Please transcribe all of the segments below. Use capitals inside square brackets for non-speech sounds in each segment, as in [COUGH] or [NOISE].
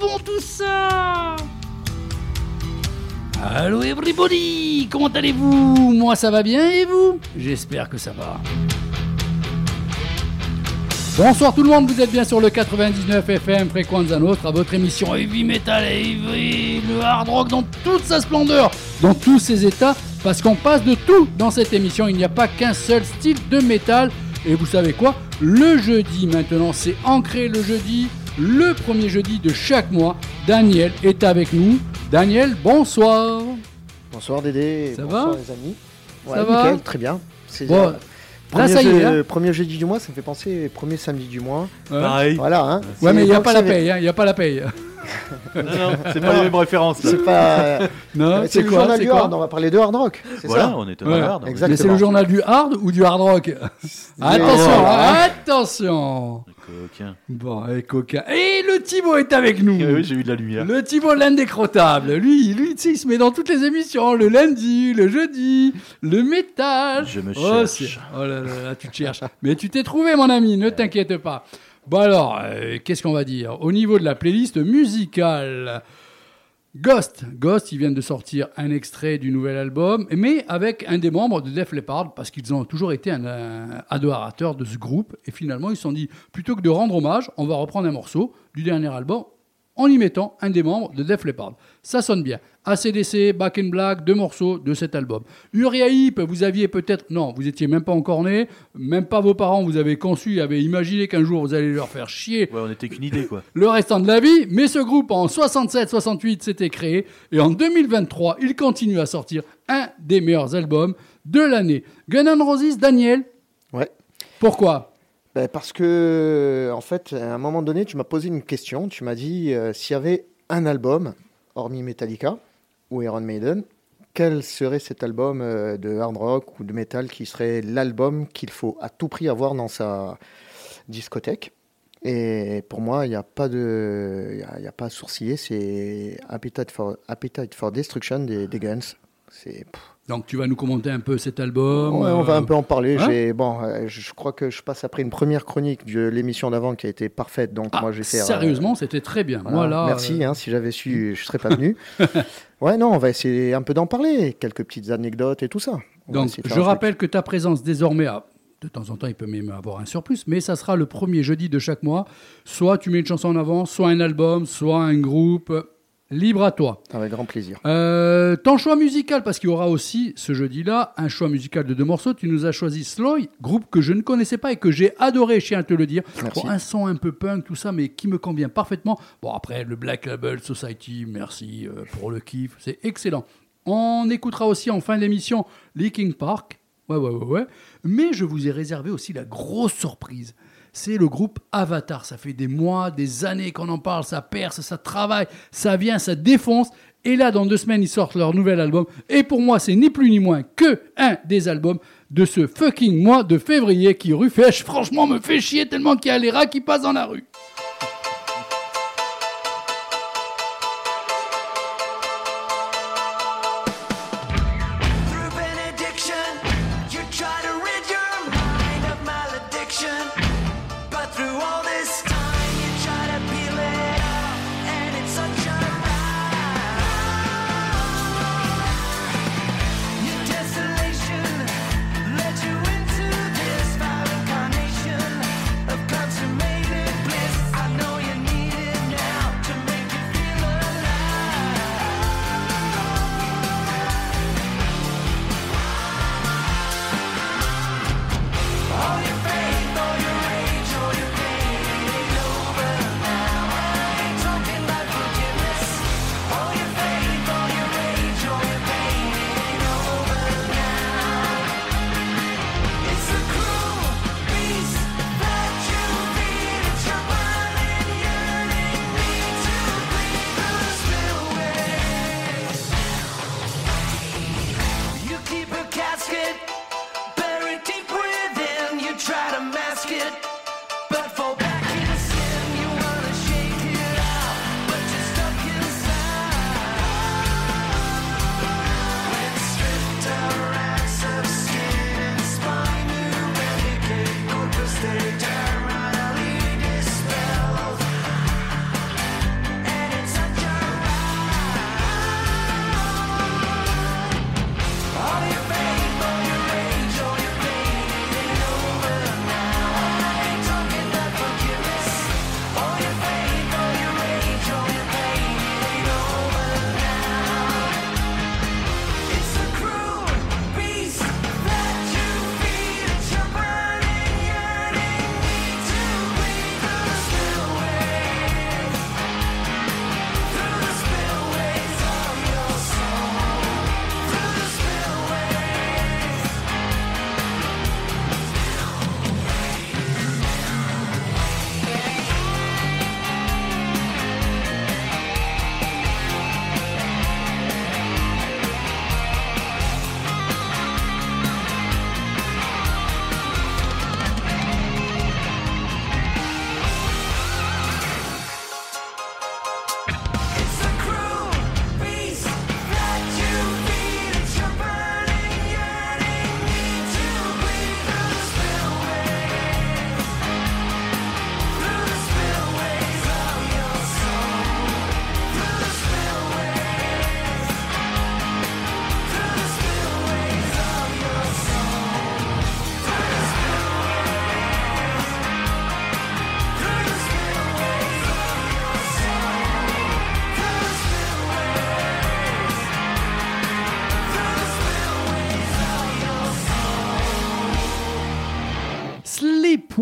bon tout ça. Allô everybody. Comment allez-vous? Moi ça va bien et vous? J'espère que ça va. Bonsoir tout le monde, vous êtes bien sur le 99 FM Fréquenza Nostra, votre émission Heavy Metal Heavy, le hard rock dans toute sa splendeur, dans tous ses états, parce qu'on passe de tout dans cette émission, il n'y a pas qu'un seul style de métal, et vous savez quoi? Le jeudi maintenant, c'est ancré le jeudi, le premier jeudi de chaque mois, Daniel est avec nous. Daniel, bonsoir Bonsoir Dédé, Ça bonsoir va les amis. Ça va très bien. C'est Bon, euh, Là premier, ça y est, jeu- hein premier jeudi du mois, ça me fait penser premier samedi du mois. Ouais. Pareil. Voilà, hein. Ouais, mais il n'y a pas la paye, hein, il n'y a pas la paye. Non, non, c'est pas [LAUGHS] les mêmes références. là. C'est pas. Non, c'est le quoi journal C'est du hard, on va parler de hard rock. C'est Voilà, ça on est Ouais, hard. exact. Mais c'est le Exactement. journal du hard ou du hard rock Attention, attention Coquin. Bon, et coquin. Et le Thibaut est avec nous [LAUGHS] oui, j'ai eu de la lumière. Le Thibaut l'indécrottable. Lui, lui, tu sais, il se met dans toutes les émissions. Le lundi, le jeudi, le métal. Je me Oh, cherche. Oh là là, là, tu te cherches. Mais tu t'es trouvé, mon ami, ne t'inquiète pas. Bon alors, euh, qu'est-ce qu'on va dire? Au niveau de la playlist musicale, Ghost. Ghost, ils viennent de sortir un extrait du nouvel album, mais avec un des membres de Def Leppard, parce qu'ils ont toujours été un, un adorateur de ce groupe. Et finalement, ils se sont dit, plutôt que de rendre hommage, on va reprendre un morceau du dernier album en y mettant un des membres de Def Leppard. Ça sonne bien. ACDC, Back in Black, deux morceaux de cet album. Uriah Heep, vous aviez peut-être... Non, vous étiez même pas encore né, même pas vos parents, vous avez conçu, avaient imaginé qu'un jour vous allez leur faire chier Ouais, on était qu'une idée, quoi. le restant de la vie, mais ce groupe en 67-68 s'était créé et en 2023, il continue à sortir un des meilleurs albums de l'année. Gun N' Roses, Daniel, Ouais. pourquoi? Ben, parce que, en fait, à un moment donné, tu m'as posé une question. Tu m'as dit euh, s'il y avait un album, hormis Metallica ou Iron Maiden, quel serait cet album euh, de hard rock ou de metal qui serait l'album qu'il faut à tout prix avoir dans sa discothèque? Et pour moi, il n'y a pas de, y y a pas à sourciller. C'est Appetite for, Appetite for Destruction des, Guns. C'est Donc tu vas nous commenter un peu cet album. Ouais, on va euh, un peu en parler. hein J'ai bon, euh, je crois que je passe après une première chronique de l'émission d'avant qui a été parfaite. Donc ah, moi, faire. euh, Sérieusement, c'était très bien. voilà. Merci. euh, hein, si j'avais su, je serais pas venu. [LAUGHS] ouais, non, on va essayer un peu d'en parler, quelques petites anecdotes et tout ça. On Donc, je truc. rappelle que ta présence désormais, a- de temps en temps, il peut même avoir un surplus, mais ça sera le premier jeudi de chaque mois. Soit tu mets une chanson en avant, soit un album, soit un groupe. Libre à toi. Avec grand plaisir. Euh, ton choix musical, parce qu'il y aura aussi ce jeudi-là un choix musical de deux morceaux. Tu nous as choisi Sloy, groupe que je ne connaissais pas et que j'ai adoré, je tiens à te le dire. Merci. Bon, un son un peu punk, tout ça, mais qui me convient parfaitement. Bon, après, le Black Label Society, merci euh, pour le kiff, c'est excellent. On écoutera aussi en fin d'émission Leaking Park. Ouais, ouais, ouais, ouais. Mais je vous ai réservé aussi la grosse surprise. C'est le groupe Avatar. Ça fait des mois, des années qu'on en parle. Ça perce, ça travaille, ça vient, ça défonce. Et là, dans deux semaines, ils sortent leur nouvel album. Et pour moi, c'est ni plus ni moins que un des albums de ce fucking mois de février qui, rue franchement, me fait chier tellement qu'il y a les rats qui passent dans la rue.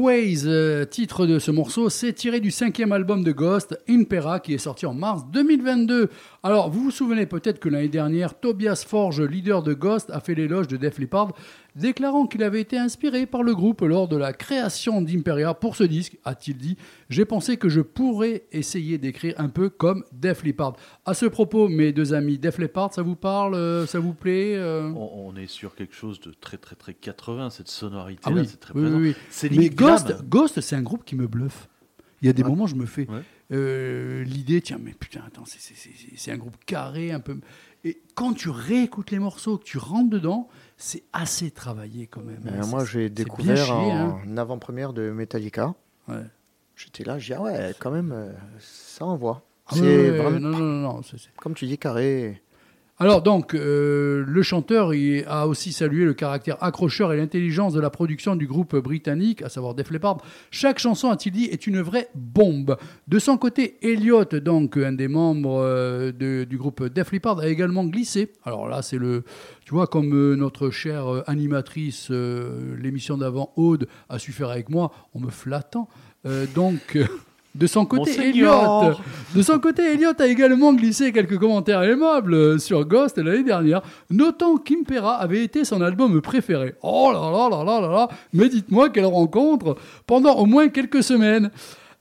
Euh, titre de ce morceau, c'est tiré du cinquième album de Ghost, Impera, qui est sorti en mars 2022. Alors, vous vous souvenez peut-être que l'année dernière, Tobias Forge, leader de Ghost, a fait l'éloge de Def Leppard, déclarant qu'il avait été inspiré par le groupe lors de la création d'Imperia pour ce disque, a-t-il dit. J'ai pensé que je pourrais essayer d'écrire un peu comme Def Leppard. À ce propos, mes deux amis, Def Leppard, ça vous parle euh, Ça vous plaît euh On, on est sur quelque chose de très très très 80, cette sonorité Ah oui, c'est très oui, présent. oui, oui. C'est Mais Ghost. Ghost c'est un groupe qui me bluffe. Il y a des Ouais. moments, je me fais Ouais. euh, l'idée, tiens, mais putain, attends, c'est un groupe carré, un peu. Et quand tu réécoutes les morceaux, que tu rentres dedans, c'est assez travaillé quand même. Hein. moi, j'ai découvert chié, en hein. avant-première de Metallica. Ouais. J'étais là, j'ai dit, ah ouais, quand même, euh, ça envoie. Ah C'est vraiment, non, non, non, non, comme tu dis, carré. Alors donc, euh, le chanteur a aussi salué le caractère accrocheur et l'intelligence de la production du groupe britannique, à savoir Def Leppard. Chaque chanson, a-t-il dit, est une vraie bombe. De son côté, Elliot, donc un des membres euh, du groupe Def Leppard, a également glissé. Alors là, c'est le, tu vois, comme euh, notre chère animatrice, l'émission d'avant, Aude, a su faire avec moi, en me flattant. Donc, [LAUGHS] de son côté. Elliot, de son côté, Elliot a également glissé quelques commentaires aimables sur Ghost l'année dernière, notant qu'Impera avait été son album préféré. Oh là là là là là là, mais dites-moi quelle rencontre pendant au moins quelques semaines.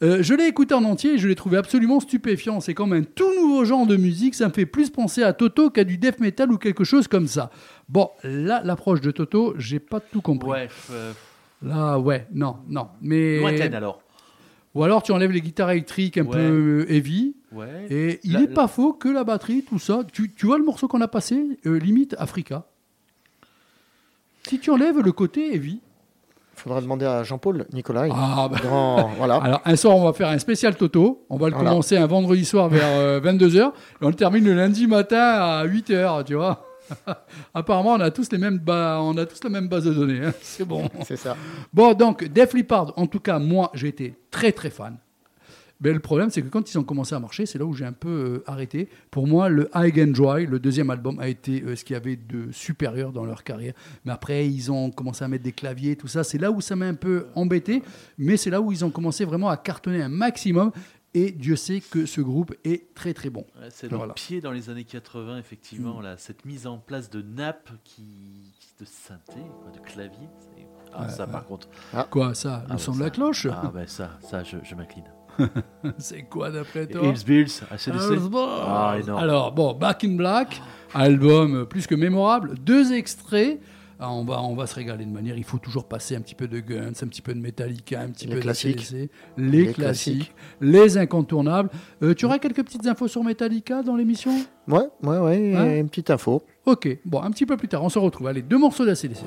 Euh, je l'ai écouté en entier et je l'ai trouvé absolument stupéfiant. C'est comme un tout nouveau genre de musique. Ça me fait plus penser à Toto qu'à du death metal ou quelque chose comme ça. Bon, là, l'approche de Toto, j'ai pas tout compris. Ouais, euh, Là, ouais, non, non. Mais lointaine alors. Ou alors tu enlèves les guitares électriques un Ouais. peu heavy. Ouais. Et il n'est la- pas faux que la batterie, tout ça. Tu, tu vois le morceau qu'on a passé, euh, limite Africa. Si tu enlèves le côté heavy. faudra demander à Jean-Paul Nicolas. Ah, bah. Grand, voilà. Alors, un soir, on va faire un spécial Toto. On va le Voilà. commencer un vendredi soir vers 22h. Et on le termine le lundi matin à 8h, tu vois. [LAUGHS] Apparemment, on a tous les mêmes ba- on a tous la même base de données. hein. [LAUGHS] C'est bon. [LAUGHS] C'est ça. Bon, donc, Def Leppard, en tout cas, moi, j'ai été très, très fan. Mais le problème, c'est que quand ils ont commencé à marcher, c'est là où j'ai un peu euh, arrêté. Pour moi, le High and Dry, le deuxième album, a été euh, ce qu'il y avait de supérieur dans leur carrière. Mais après, ils ont commencé à mettre des claviers, tout ça. C'est là où ça m'a un peu embêté. Mais c'est là où ils ont commencé vraiment à cartonner un maximum. Et Dieu sait que ce groupe est très, très bon. Ouais, c'est leur Voilà. pied dans les années 80, effectivement, là, cette mise en place de nappes qui, de synthé, quoi, de clavier. c'est- Ah, Ouais, ça, ouais. par contre. Quoi, ça Ah, Le bah, son de la cloche Ah, ben ça, ça, je, je m'incline. [LAUGHS] C'est quoi d'après toi? Hills Bills, ACDC. Ah, Ah. Alors, bon, Back in Black, album plus que mémorable, deux extraits. Ah, on, va, on va se régaler de manière. Il faut toujours passer un petit peu de Guns, un petit peu de Metallica, un petit Les peu classiques. de AC/DC, les, Les classiques, classiques. les incontournables. Euh, tu auras quelques petites infos sur Metallica dans l'émission? Ouais, ouais, ouais. Hein? une petite info. Ok, bon, un petit peu plus tard, on se retrouve. Allez, deux morceaux d'ACDC.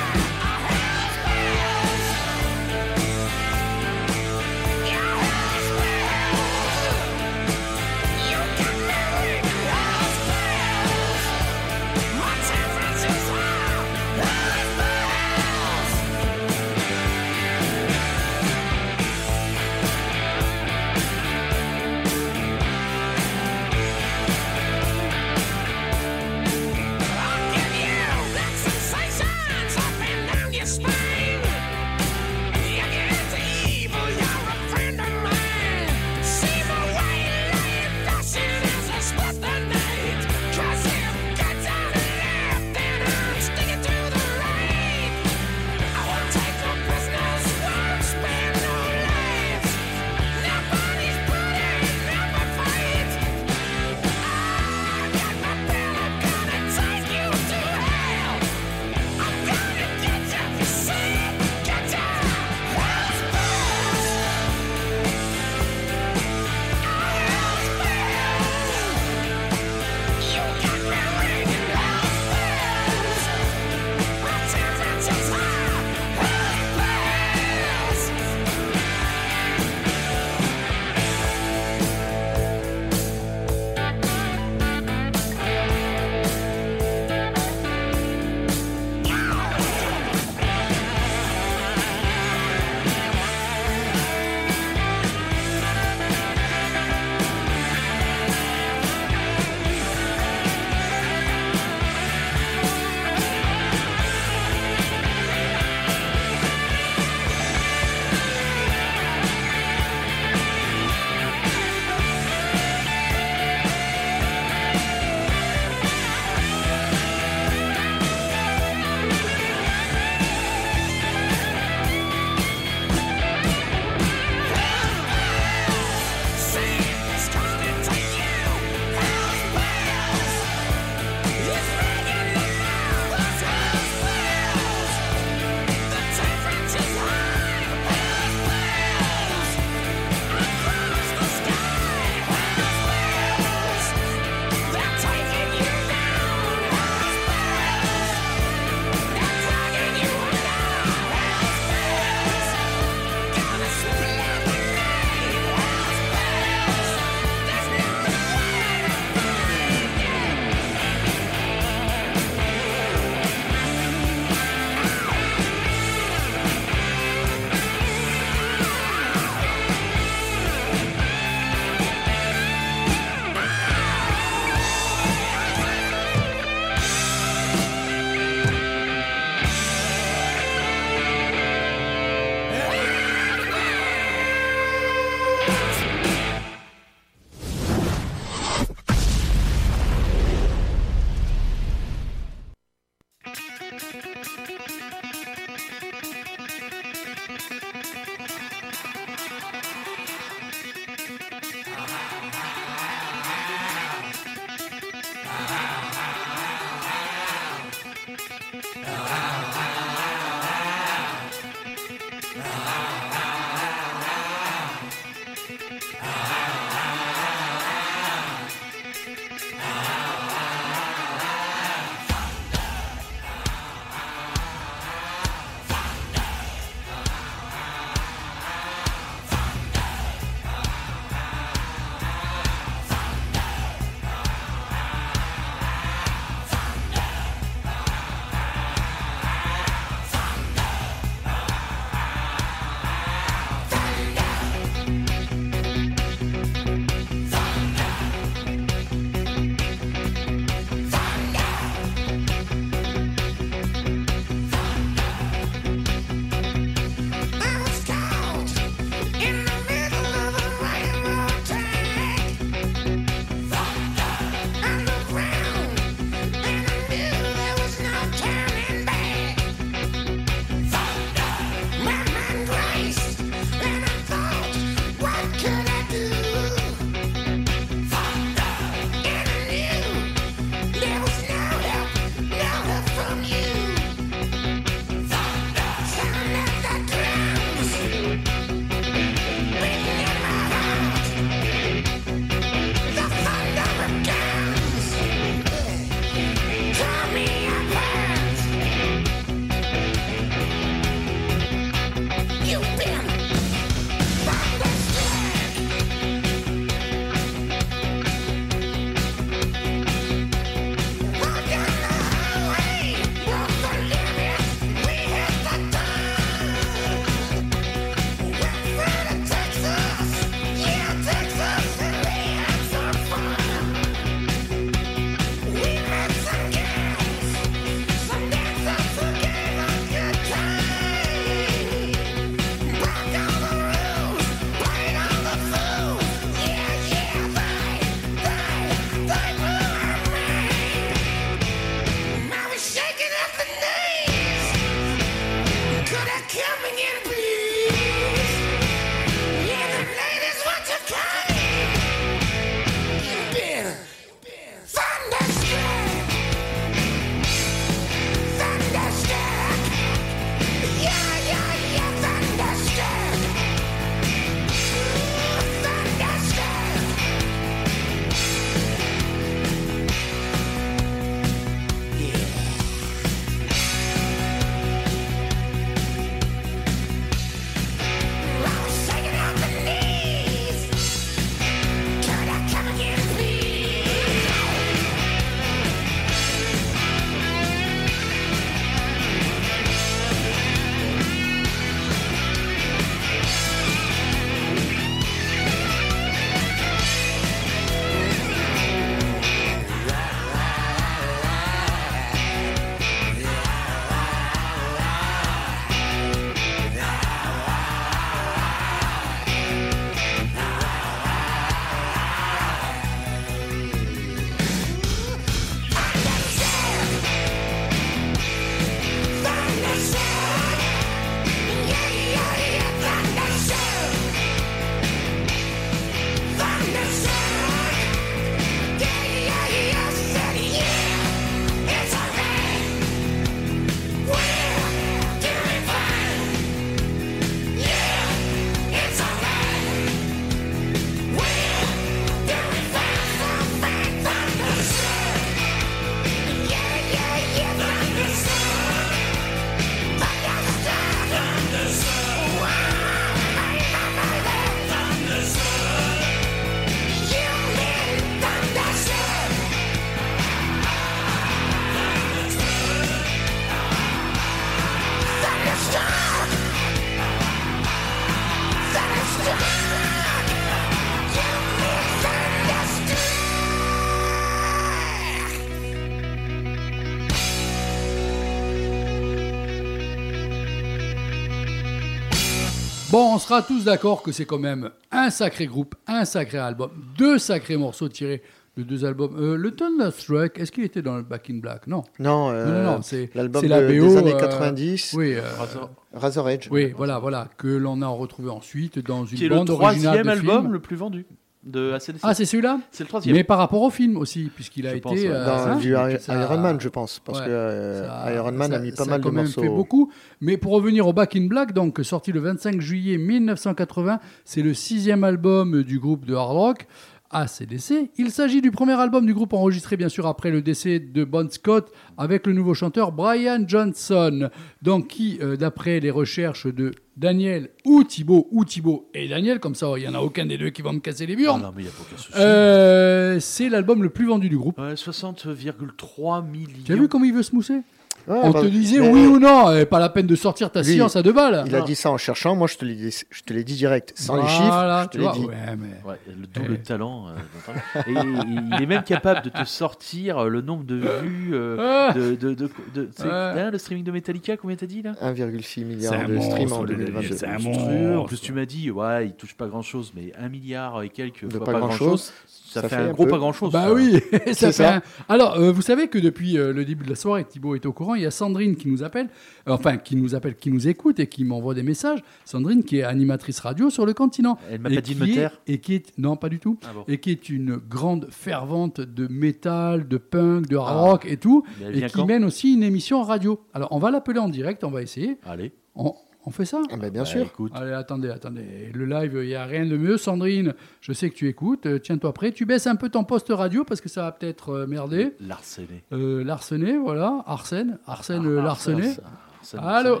On sera tous d'accord que c'est quand même un sacré groupe, un sacré album, deux sacrés morceaux tirés de deux albums. Euh, le Thunderstruck, est-ce qu'il était dans le Back in Black? Non. Non, euh, non, non, non, c'est l'album c'est la de- BO, des années euh, 90, Oui, euh, Razor- Razor Edge. oui, voilà, voilà, que l'on a retrouvé ensuite dans une Qui est le originale troisième de album film. le plus vendu de ACDC. Ah, c'est celui-là c'est le troisième. Mais par rapport au film aussi, puisqu'il a Je été. pense, ouais. euh, du ça- Iron Man, je pense, parce Ouais. que euh, Iron Man ça- a mis pas ça mal quand de même morceaux. fait beaucoup. Mais pour revenir au Back in Black, donc sorti le 25 juillet 1980, c'est le sixième album du groupe de hard rock. ACDC. Il s'agit du premier album du groupe enregistré bien sûr après le décès de Bon Scott avec le nouveau chanteur Brian Johnson, donc qui, euh, d'après les recherches de Daniel ou Thibaut ou Thibaut et Daniel, comme ça il y en a aucun des deux qui va me casser les Ah murs. non, mais il n'y a pas aucun souci. Euh, c'est l'album le plus vendu du groupe. Ouais, 60,3 millions. Tu as vu comment il veut se mousser? Ouais, On bah, te disait mais oui ou non, et pas la peine de sortir ta Lui, science à deux balles. Il a dit ça en cherchant, moi je te l'ai dit, je te l'ai dit direct, sans les Voilà, chiffres, je te l'ai dit. ouais, mais- Ouais, le double Ouais. talent. euh, et il est même capable de te sortir euh, le nombre de vues euh, Ah. de, de, de, de- c'est- Ouais. hein, le streaming de Metallica. Combien t'as dit là? 1,6 milliard C'est un de streams monstre, en le 2022. c'est un Monstrueux. En plus, tu m'as dit, ouais, il touche pas grand chose, mais un milliard et quelques De pas pas, grand grand chose, chose, ça, ça fait, fait un gros peu. pas grand chose. Bah oui, [LAUGHS] [LAUGHS] ça fait ça. un- Alors, euh, vous savez que depuis euh, le début de la soirée, Thibaut est au courant, il y a Sandrine qui nous appelle, euh, enfin qui nous appelle, qui nous écoute et qui m'envoie des messages. Sandrine qui est animatrice radio sur le continent. Elle m'a pas dit de me est- taire. Et qui est, non pas du tout, Ah bon. et qui est une grande fervente de métal, de punk, de hard Ah. rock et tout, et qui mène aussi une émission radio. Alors, on va l'appeler en direct, on va essayer. Allez. On, on fait ça Ah bah, bien Bah, sûr. Écoute, Allez, attendez, attendez. Le live, il n'y a rien de mieux. Sandrine, je sais que tu écoutes. Euh, Tiens-toi prêt. Tu baisses un peu ton poste radio parce que ça va peut-être euh, merder. Larcené. Euh, voilà. Arsène. Arsène euh, Ah, Larsenet. Arsène Allô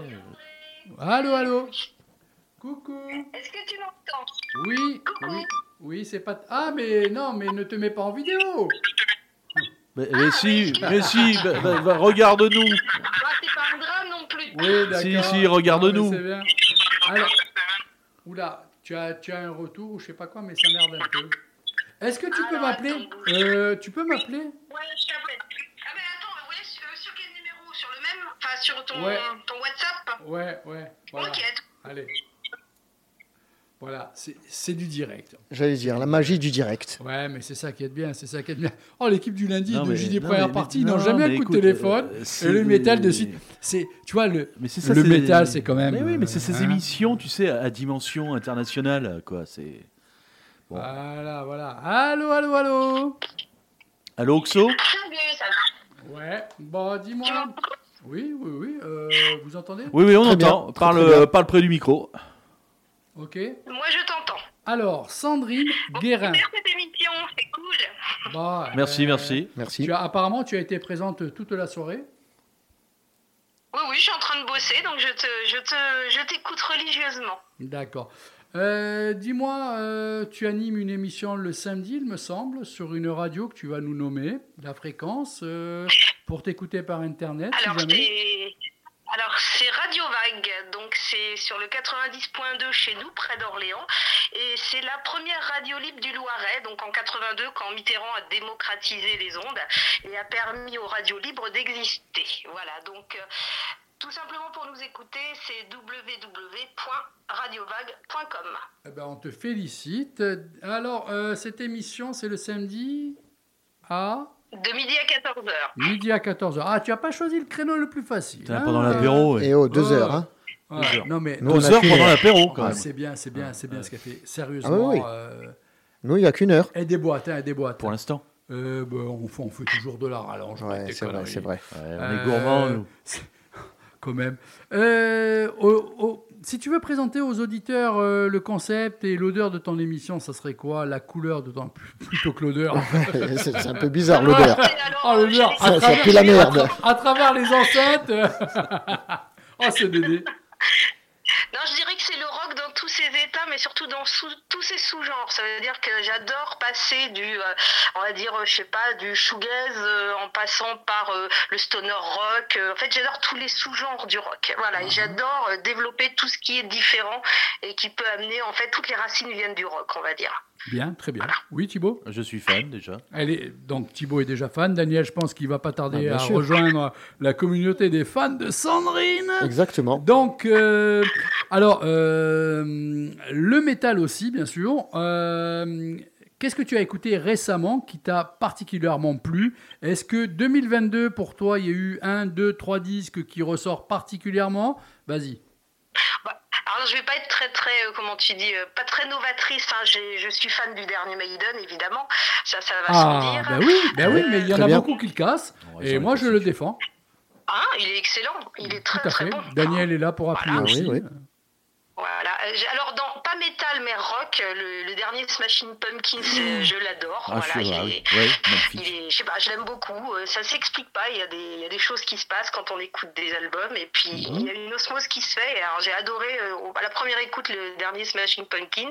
Allô, allô Coucou Est-ce que tu m'entends? Oui, oui, oui, c'est pas... Ah, mais non, mais ne te mets pas en vidéo Mais, mais si, mais si, bah, bah, bah, regarde-nous. Bah, C'est pas un drame non plus. Oui, d'accord. Si, si, regarde-nous. Non, mais c'est bien. Alors, oula, tu as, tu as un retour ou je sais pas quoi, mais ça merde un peu. Est-ce que tu peux Alors, m'appeler attends. euh, Tu peux m'appeler Ouais, je t'appelle. Ah mais attends, ouais, sur, sur quel numéro? Sur le même? Enfin, sur ton, Ouais. ton WhatsApp? Ouais, ouais, voilà. Ok. Allez. Voilà, c'est du direct. J'allais dire, la magie du direct. Ouais, mais c'est ça qui est bien, c'est ça qui est bien. Oh, l'équipe du lundi Non, de mais- JD non, première mais- partie, ils n'ont non, jamais un coup écoute, de téléphone. euh, et c'est le métal de suite. C'est, tu vois, le, Mais c'est ça, le métal, c'est quand même. Mais oui, mais c'est ces hein. émissions, tu sais, à, dimension internationale, quoi. C'est. Bon. Voilà, voilà. Allô, allô, allô Allô, Oxo? Salut, ça va Ouais, bon, dis-moi. Oui, oui, oui. euh, vous entendez? Oui, oui, on Très entend. Parle, très euh, parle près du micro. Ok. Moi, je t'entends. Alors, Sandrine Guérin. Super cette émission, c'est cool. Bon, Merci, euh, merci. Merci. Tu as, apparemment, tu as été présente toute la soirée. Oui, oui, je suis en train de bosser, donc je te, je te, je t'écoute religieusement. D'accord. Euh, Dis-moi, euh, tu animes une émission le samedi, il me semble, sur une radio que tu vas nous nommer, la fréquence, euh, pour t'écouter par Internet, Alors, si jamais. Alors, c'est Radio Vague, donc c'est sur le 90.2 chez nous, près d'Orléans. Et c'est la première radio libre du Loiret, donc en 82, quand Mitterrand a démocratisé les ondes et a permis aux radios libres d'exister. Voilà, donc euh, tout simplement pour nous écouter, c'est www.radiovague.com. Eh ben, on te félicite. Alors, euh, cette émission, c'est le samedi à De midi à 14h. midi à 14h. Ah, tu n'as pas choisi le créneau le plus facile. Hein, Pendant euh, l'apéro, ouais. Et oh, deux Ouais. heures. Hein. ouais, Deux heures. Non, mais Deux heures pendant l'apéro, quand Ah, même. c'est bien, c'est bien, c'est bien ce qu'elle fait. Ah Sérieusement. oui, oui. euh, Nous, il n'y a qu'une heure. elle déboîte, hein, elle déboîte. Pour l'instant. Euh, bah, on, fait, on fait toujours de la rallonge. Ouais, c'est vrai, c'est vrai. Ouais, on Euh, est gourmands, nous. [LAUGHS] Quand même. Euh, au- au- si tu veux présenter aux auditeurs euh, le concept et l'odeur de ton émission, ça serait quoi? La couleur de ton. [LAUGHS] Plutôt que l'odeur. c'est un peu bizarre l'odeur. Oh, l'odeur. Ça, ça pue la merde. à travers les enceintes. [LAUGHS] oh, c'est Dédé. Non, je dirais que c'est le rock dans tous ses états, mais surtout dans sous- tous ses sous-genres. Ça veut dire que j'adore passer du, euh, on va dire, euh, je sais pas, du shoegaze euh, en passant par euh, le stoner rock. En fait, j'adore tous les sous-genres du rock. Voilà, et j'adore développer tout ce qui est différent et qui peut amener, en fait, toutes les racines viennent du rock, on va dire. Bien, très bien. Oui, Thibaut? Je suis fan déjà. Elle est, donc Thibaut est déjà fan. Daniel, je pense qu'il va pas tarder Ah, à sûr. rejoindre la communauté des fans de Sandrine. Exactement. Donc, euh, alors, euh, le métal aussi, bien sûr. Euh, Qu'est-ce que tu as écouté récemment qui t'a particulièrement plu? Est-ce que 2022, pour toi, il y a eu un, deux, trois disques qui ressortent particulièrement? Vas-y. Bah, alors je vais pas être très très euh, comment tu dis euh, pas très novatrice hein. J'ai- je suis fan du dernier Maiden évidemment ça ça va sans Ah, dire ben oui, ben oui, mais il y en a bien. beaucoup qui le cassent. Ouais, Et moi, je le défends. Ah, il est excellent il est très Tout à très fait. bon Daniel est là pour appuyer Voilà. aussi. Oui, oui. Voilà. Euh, Alors, dans, pas métal, mais rock, euh, le, le dernier Smashing Pumpkins, euh, je l'adore. Ah, voilà, il vrai, est- oui. Ouais, [LAUGHS] il magnifique. est- je sais pas, je l'aime beaucoup. Ça s'explique pas. Il y, a des, il y a des choses qui se passent quand on écoute des albums. Et puis, il y a une osmose qui se fait. Alors, j'ai adoré euh, à la première écoute le dernier Smashing Pumpkins.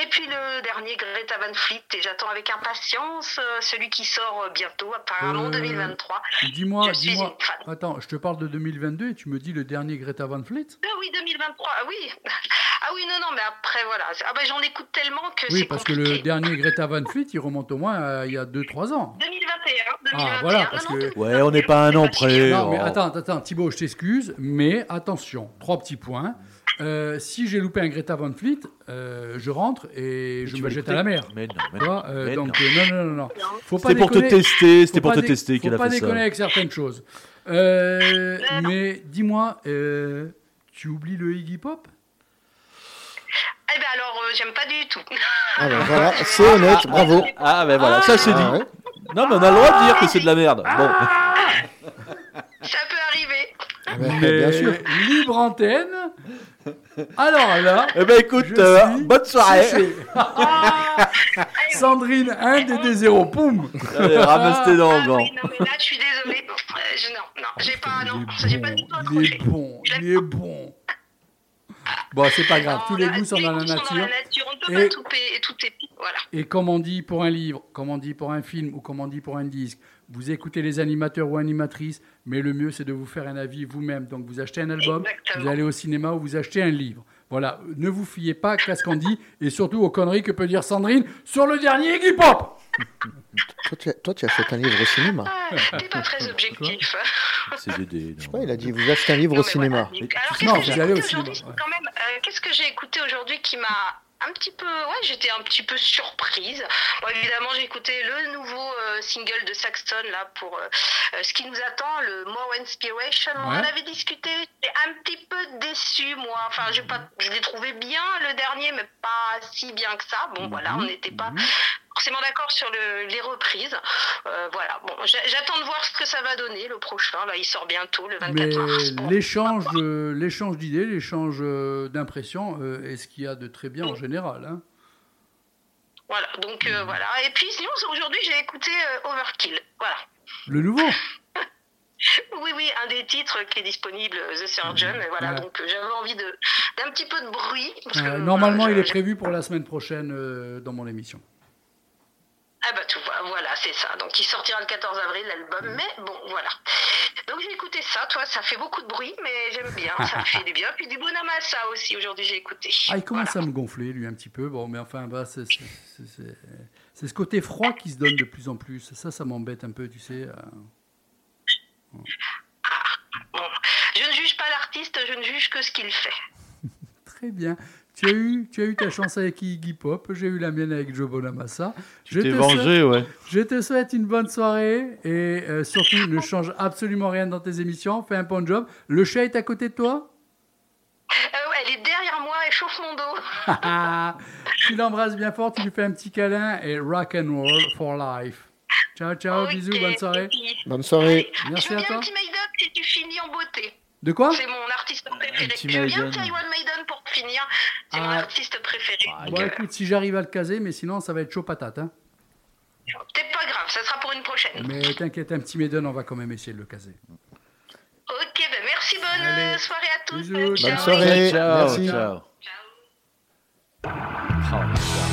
Et puis, le dernier Greta Van Fleet. Et j'attends avec impatience celui qui sort bientôt, apparemment Euh, 2023. Dis-moi, dis-moi. Attends, je te parle de 2022 et tu me dis le dernier Greta Van Fleet? Ah oui, 2023. Ah oui. Ah oui, non, non, mais après, voilà. Ah ben, j'en écoute tellement que Oui, parce que le dernier Greta Van Fleet, il remonte au moins à il y a 2-3 ans. 2021. 2021. Ah, voilà, parce Non, non, que- Ouais, on n'est pas un an près. Non, mais oh. attends, attends, Thibaut, je t'excuse, mais attention, trois petits points. Euh, si j'ai loupé un Greta Van Fleet, euh, je rentre et je me jette à la mer. Mais non, mais non. vois, euh, Mais donc, non. euh, non, non, non, non. Faut pas C'était pour te déconner- tester, faut c'était pour pas te tester faut qu'elle a pas fait déconner ça. avec certaines choses. Euh, mais dis-moi, euh, tu oublies le Iggy Pop? Eh ben alors, euh, j'aime pas du tout. Ah ben voilà, c'est honnête, bravo. Ah, ben voilà, ça c'est dit. Ah ouais. Non, mais on a le droit de dire que c'est de la merde. Bon. [LAUGHS] Ça peut arriver. Ah ben, Mais bien sûr. Libre antenne. Alors là, Eh ben écoute, euh, suis bonne soirée. séché. Sandrine, un des des zéros, poum Allez, ramasse tes dents, Ah gant. oui, non, mais là, je suis désolée. Euh, je, non, non, j'ai pas, non, j'ai pas du tout il est bon, il est bon. Bon, c'est pas grave, tous les goûts sont dans la nature. On Et- peut pas tout, pa- tout épier. Voilà. Et comme on dit pour un livre, comme on dit pour un film ou comme on dit pour un disque, vous écoutez les animateurs ou animatrices, mais le mieux c'est de vous faire un avis vous-même. Donc vous achetez un album, Exactement. vous allez au cinéma ou vous achetez un livre. Voilà, ne vous fiez pas qu'à ce qu'on dit et surtout aux conneries que peut dire Sandrine sur le dernier Iggy Pop. Toi, tu, toi, tu achètes un livre au cinéma. Ah, t'es pas très objectif. C'est Je sais non. pas, il a dit vous achetez un livre Non, au cinéma. voilà. Mais Alors, qu'est-ce non, que vous j'ai allez au écouté cinéma, aujourd'hui ouais. quand même euh, Qu'est-ce que j'ai écouté aujourd'hui qui m'a un petit peu, ouais, j'étais un petit peu surprise. Bon, évidemment, j'ai écouté le nouveau euh, single de Saxton là pour euh, euh, ce qui nous attend, le More Inspiration. On en avait discuté. J'étais un petit peu déçue, moi. Enfin, j'ai pas, je l'ai trouvé bien le dernier, mais pas si bien que ça. Bon, voilà, on n'était pas forcément d'accord sur le- les reprises. Euh, voilà. Bon, j'a- j'attends de voir ce que ça va donner le prochain. Là, il sort bientôt le 24 Mais mars. Bon. l'échange, d'idées, l'échange euh, d'impressions euh, est ce qu'il y a de très bien en général. hein? Voilà, donc euh, voilà. Et puis sinon, aujourd'hui, j'ai écouté euh, Overkill. Voilà. Le nouveau? [LAUGHS] Oui, oui, un des titres qui est disponible, euh, The Surgeon. Et voilà, Ouais. donc euh, j'avais envie d'un petit peu de bruit. parce Euh, Normalement, il est prévu pour la semaine prochaine euh, dans mon émission. Ah bah tout, voilà, c'est ça. Donc il sortira le 14 avril, l'album. Mais bon, voilà. Donc j'ai écouté ça. Toi, ça fait beaucoup de bruit, mais j'aime bien. Ça me fait du bien. Puis du Bonamassa aussi, aujourd'hui, j'ai écouté. Ah, il commence Voilà. à me gonfler, lui, un petit peu. Bon, mais enfin, bah, c'est, c'est- c'est- c'est- c'est ce côté froid qui se donne de plus en plus. Ça, ça m'embête un peu, tu sais. euh. Bon. Je ne juge pas l'artiste, je ne juge que ce qu'il fait. Très bien. Tu as, eu, tu as eu ta chance avec Iggy Pop, j'ai eu la mienne avec Joe Bonamassa. Je Tu t'es te vengé, ouais. Je te souhaite une bonne soirée et euh, surtout ne change absolument rien dans tes émissions. Fais un bon job. Le chat est à côté de toi? Euh, ouais, elle est derrière moi, elle chauffe mon dos. [LAUGHS] Tu l'embrasses bien fort, tu lui fais un petit câlin et rock and roll for life. Ciao, ciao, bisous, bonne soirée. Bonne soirée. Allez, Merci je veux à bien toi. un petit si tu finis en beauté. De quoi? C'est mon artiste préféré. petit Je veux bien un Maiden. petit Maiden pour finir. C'est mon Ah. artiste préféré. Ah, Bon, écoute, si j'arrive à le caser, mais sinon, ça va être chaud patate. Hein. Peut-être pas grave, ça sera pour une prochaine. Mais t'inquiète, un petit Maiden, on va quand même essayer de le caser. Ok, ben merci, bonne Allez, soirée à tous. bisous, Ciao. bonne soirée. Ciao, Merci. ciao. Ciao. Oh,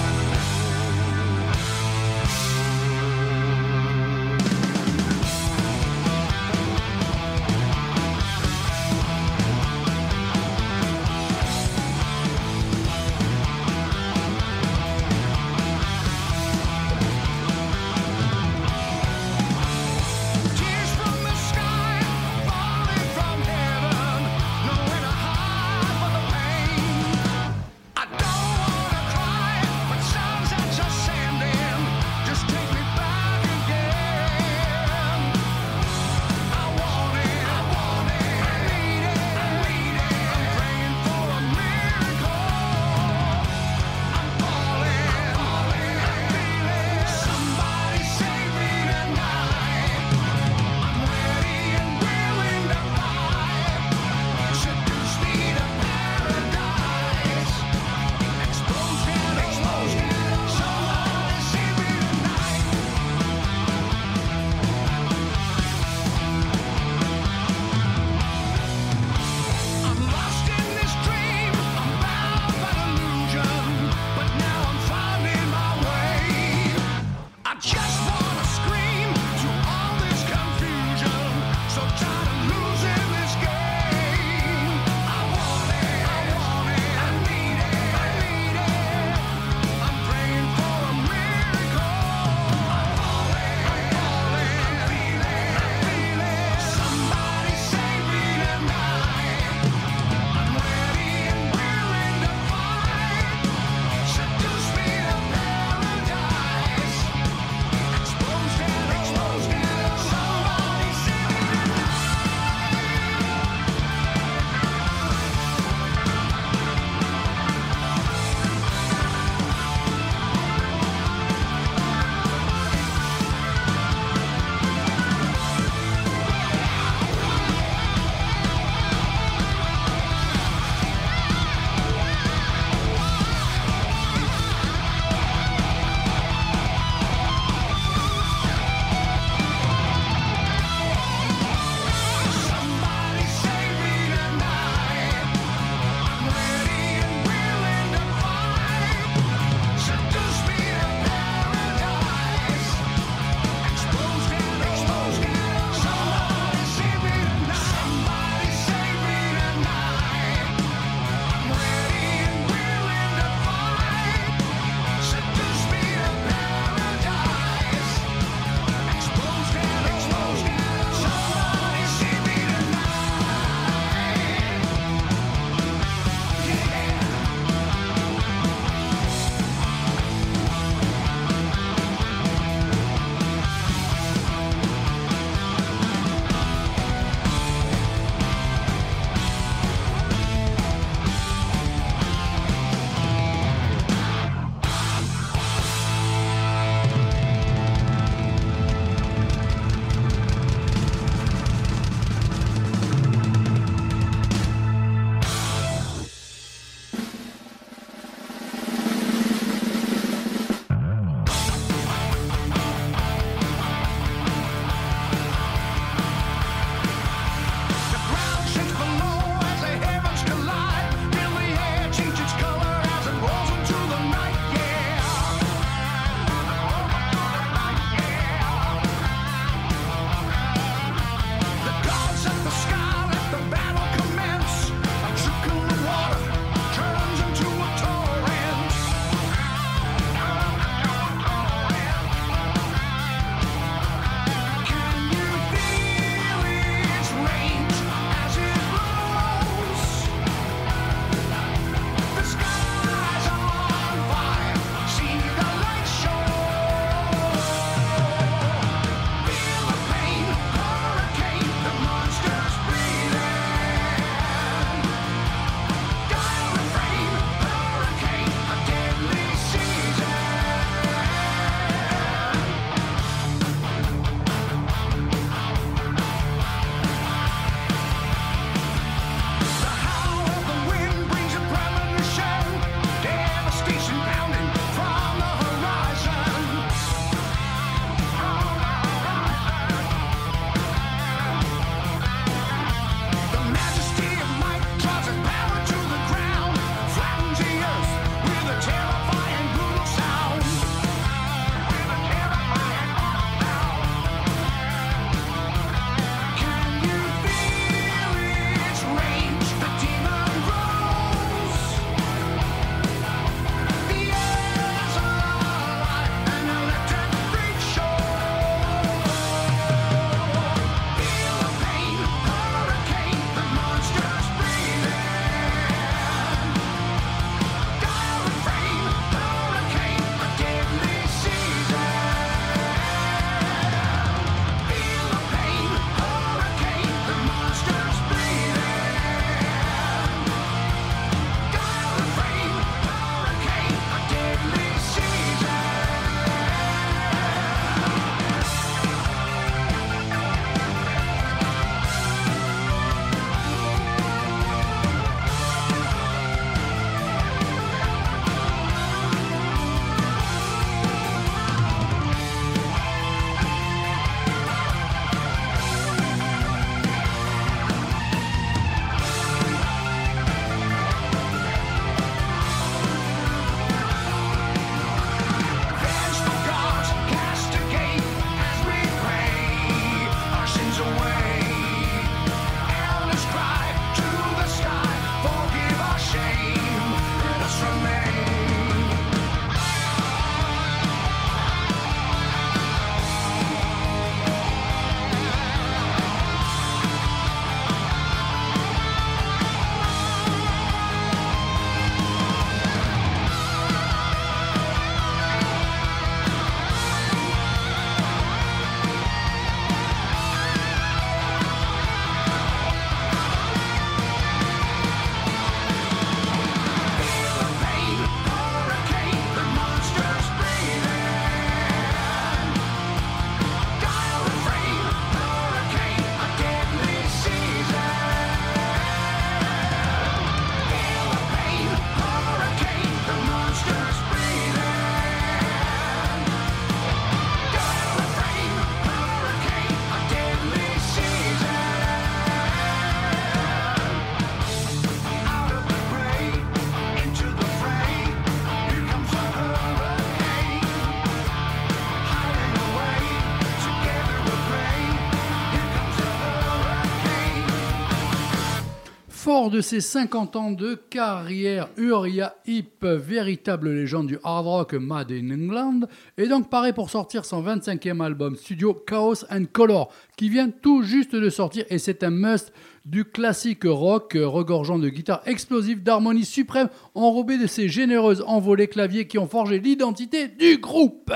de ses 50 ans de carrière, Uriah Heep, véritable légende du hard rock made in England, est donc paré pour sortir son 25e album studio Chaos and Color, qui vient tout juste de sortir et c'est un must du classique rock euh, regorgeant de guitares explosives, d'harmonie suprême, enrobées de ces généreuses envolées claviers qui ont forgé l'identité du groupe.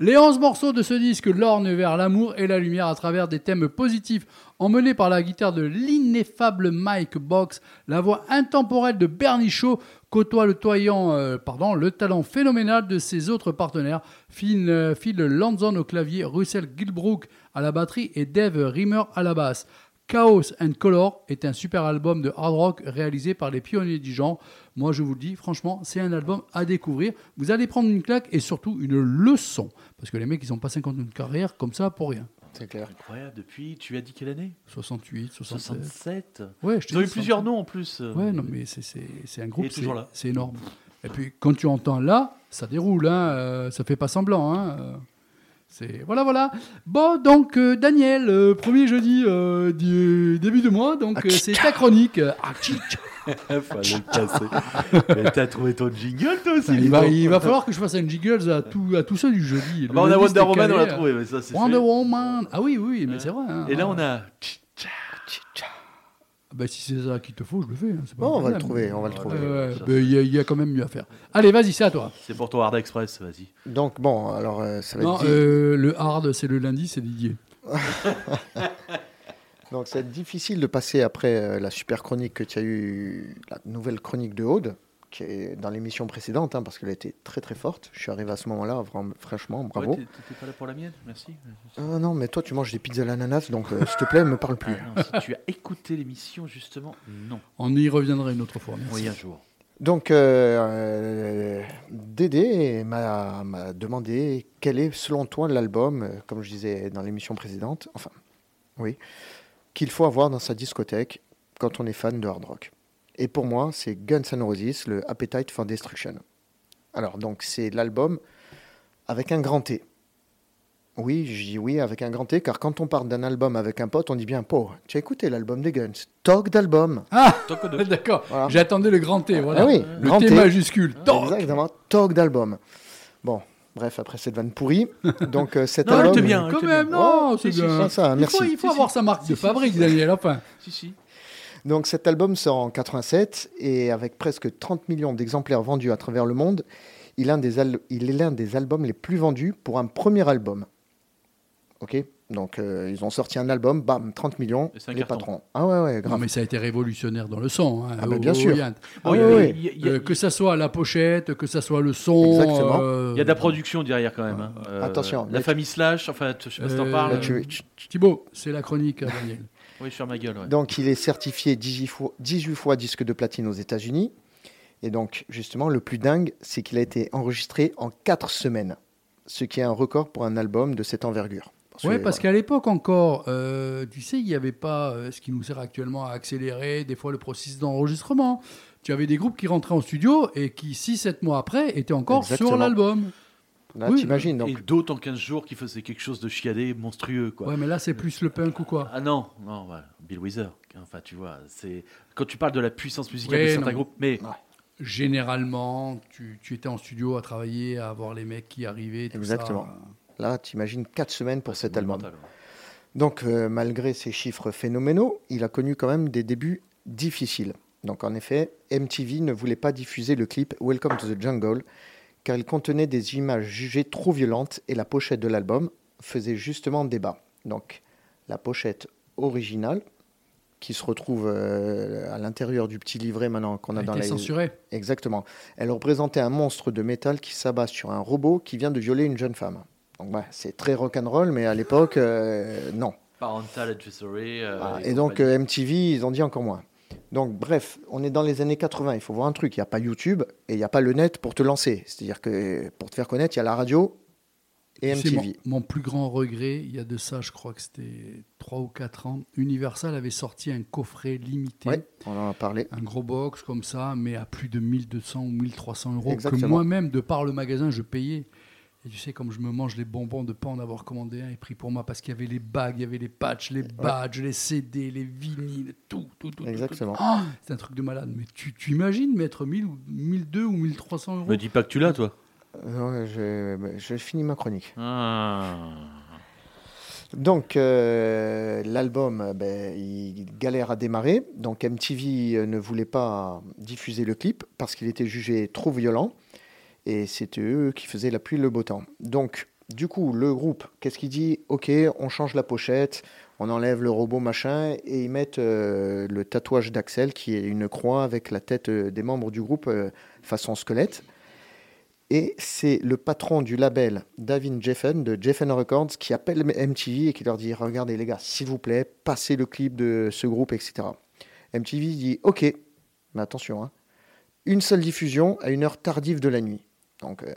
Les 11 morceaux de ce disque lornent vers l'amour et la lumière à travers des thèmes positifs emmenés par la guitare de l'ineffable Mike Box, la voix intemporelle de Bernie Shaw côtoie le, toyant, euh, pardon, le talent phénoménal de ses autres partenaires, Phil, euh, Phil Lanzon au clavier, Russell Gilbrook à la batterie et Dave Rimmer à la basse. Chaos and Color est un super album de hard rock réalisé par les pionniers du genre. Moi, je vous le dis, franchement, c'est un album à découvrir. Vous allez prendre une claque et surtout une leçon. Parce que les mecs, ils n'ont pas 50 ans de carrière comme ça pour rien. C'est clair. Incroyable. Depuis, tu as dit quelle année? 68, 67. 67. Ouais, je Ils ont eu plusieurs 67. noms en plus. Ouais, non, mais c'est- c'est c'est un groupe, Il est toujours c'est- là. c'est énorme. Et puis, quand tu entends là, ça déroule, hein, euh, ça fait pas semblant. Hein, euh, voilà, voilà. Bon, donc, euh, Daniel, euh, premier jeudi euh, du début de mois, donc c'est ta chronique. Ah. [LAUGHS] Fallait le casser. Mais t'as trouvé ton jingle toi aussi. il, va, il va falloir que je fasse un jingles à tout, à tout ceux du jeudi. Bah, on a Wonder Woman, on l'a trouvé, mais ça c'est Wonder fait. Woman. Ah oui, oui, mais c'est vrai. hein. Et là on Ah. a. Bah, si c'est ça qu'il te faut, je le fais. hein, c'est pas Bon, on va le trouver, on va le trouver. Ouais, bah, Il y, a- il y a quand même mieux à faire. Allez, vas-y, c'est à toi. C'est pour ton Hard Express, vas-y. Donc, bon, alors, euh, ça va Non, être euh, le hard, c'est le lundi, c'est Didier. [LAUGHS] Donc, ça va être difficile de passer après euh, la super chronique que tu as eu, la nouvelle chronique de Aude, qui est dans l'émission précédente, hein, parce qu'elle a été très très forte. Je suis arrivé à ce moment-là, vraiment, franchement, bravo. Ouais, T'étais pas là pour la mienne Merci. Euh, non, mais toi, tu manges des pizzas à l'ananas, donc euh, s'il te plaît, me parle plus. Ah non, si tu as écouté l'émission justement, non. On y reviendra une autre fois. merci. Oui, un jour. Donc, euh, euh, Dédé m'a m'a demandé quel est, selon toi, l'album, comme je disais dans l'émission précédente, enfin, oui, qu'il faut avoir dans sa discothèque quand on est fan de hard rock. Et pour moi, c'est Guns N' Roses, le Appetite for Destruction. Alors, donc, c'est l'album avec un grand T. Oui, je dis oui avec un grand T, car quand on parle d'un album avec un pote, on dit bien, pauvre, tu as écouté l'album des Guns, talk d'album. Ah, d'accord. Voilà. J'attendais le grand T. Voilà. Ah oui, le grand T, T. majuscule. Toc. Exactement, talk d'album. Bon, bref, après cette vanne pourrie, donc euh, cet Non, album. était bien. Quand même, bien. non, Oh, c'est si, si, bien. ça, ça, il merci. faut, il faut Si, avoir si. sa marque de fabrique, si. Daniel. Enfin, Si, si. Donc cet album sort en 87 et avec presque 30 millions d'exemplaires vendus à travers le monde, il est l'un des, al- il est l'un des albums les plus vendus pour un premier album. Ok? Donc euh, ils ont sorti un album, bam, 30 millions, les carton. patrons. Ah ouais, ouais, non, grave. mais ça a été révolutionnaire dans le son. hein, Ah, bah, bien au sûr. Ah y a- y a- Euh, que ça soit la pochette, que ça soit le son. Exactement. euh, Il y a de la production derrière quand même. hein. Euh, Attention, La famille Slash, enfin, je sais pas si t'en parles. Tu- Thibaut, c'est la chronique, Daniel. Oui, ferme ma gueule. ouais. Donc il est certifié 18 fois, 18 fois disque de platine aux États-Unis. Et donc justement, le plus dingue, c'est qu'il a été enregistré en 4 semaines, ce qui est un record pour un album de cette envergure. Oui, que, parce voilà. qu'à l'époque encore, euh, tu sais, il n'y avait pas euh, ce qui nous sert actuellement à accélérer des fois le processus d'enregistrement. Tu avais des groupes qui rentraient en studio et qui, 6-7 mois après, étaient encore Exactement. sur l'album. Là, oui, t'imagines, donc Et d'autres en 15 jours qui faisaient quelque chose de chiadé, monstrueux. Quoi. Ouais, mais là, c'est plus le punk ou quoi? Ah non, non, ouais, Bill Wither. Enfin, tu vois, c'est quand tu parles de la puissance musicale Ouais, de non, certains mais- groupes, mais Généralement, tu, tu étais en studio à travailler, à voir les mecs qui arrivaient. tout Exactement. ça. là, t'imagines 4 semaines pour cet album. ouais. Donc, euh, malgré ces chiffres phénoménaux, il a connu quand même des débuts difficiles. Donc, en effet, MTV ne voulait pas diffuser le clip Welcome to the Jungle, car il contenait des images jugées trop violentes et la pochette de l'album faisait justement débat. Donc, la pochette originale, qui se retrouve euh, à l'intérieur du petit livret maintenant qu'on a A dans été les... censuré. Exactement. Elle représentait un monstre de métal qui s'abat sur un robot qui vient de violer une jeune femme. Donc, bah, c'est très rock'n'roll, mais à l'époque, euh, non. Parental advisory. euh, Ah, et et donc euh, MTV, ils ont dit encore moins. Donc bref, on est dans les années 80, il faut voir un truc, il n'y a pas YouTube et il n'y a pas le net pour te lancer. C'est-à-dire que pour te faire connaître, il y a la radio et MTV. mon, mon plus grand regret, il y a de ça, je crois que c'était 3 ou 4 ans, Universal avait sorti un coffret limité. Ouais, on en a parlé. Un gros box comme ça, mais à plus de 1200 ou 1300 euros, que moi-même, de par le magasin, je payais. Et tu sais, comme je me mange les bonbons de pas en avoir commandé un et pris pour moi parce qu'il y avait les bagues, il y avait les patchs, les badges, les CD, les vinyles, tout, tout, tout. tout, Exactement. tout. Oh, c'est un truc de malade. Mais tu, tu imagines mettre 1000 ou 1002 ou 1300 euros? Me dis pas que tu l'as, toi. Euh, je, je finis ma chronique. Ah. Donc, euh, l'album, euh, ben, il galère à démarrer. Donc, MTV ne voulait pas diffuser le clip parce qu'il était jugé trop violent. Et c'était eux qui faisaient la pluie le beau temps. Donc, du coup, le groupe, qu'est-ce qu'il dit? Ok, on change la pochette, on enlève le robot machin et ils mettent euh, le tatouage d'Axel qui est une croix avec la tête euh, des membres du groupe euh, façon squelette. Et c'est le patron du label, David Jeffen, de Jeffen Records, qui appelle MTV et qui leur dit Regardez les gars, s'il vous plaît, passez le clip de ce groupe, etc. MTV dit Ok, mais attention, hein, une seule diffusion à une heure tardive de la nuit. Donc euh,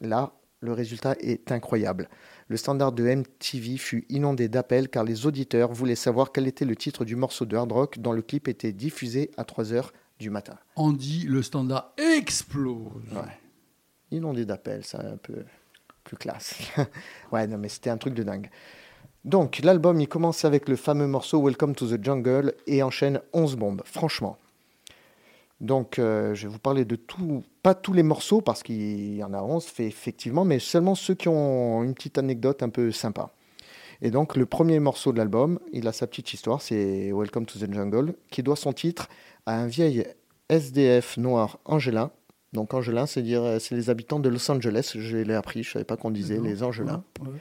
là, le résultat est incroyable. Le standard de MTV fut inondé d'appels car les auditeurs voulaient savoir quel était le titre du morceau de hard rock dont le clip était diffusé à 3 heures du matin. Andy, le standard explose. Ouais. Inondé d'appels, c'est un peu plus classe. [LAUGHS] ouais, non, mais c'était un truc de dingue. Donc, l'album, il commence avec le fameux morceau Welcome to the Jungle et enchaîne 11 bombes, franchement. Donc, euh, je vais vous parler de tout, pas tous les morceaux, parce qu'il y en a 11, fait, effectivement, mais seulement ceux qui ont une petite anecdote un peu sympa. Et donc, le premier morceau de l'album, il a sa petite histoire, c'est Welcome to the Jungle, qui doit son titre à un vieil SDF noir angélin. Donc, angélin, c'est dire, c'est les habitants de Los Angeles, je l'ai appris, je savais pas qu'on disait les. Ouais, ouais.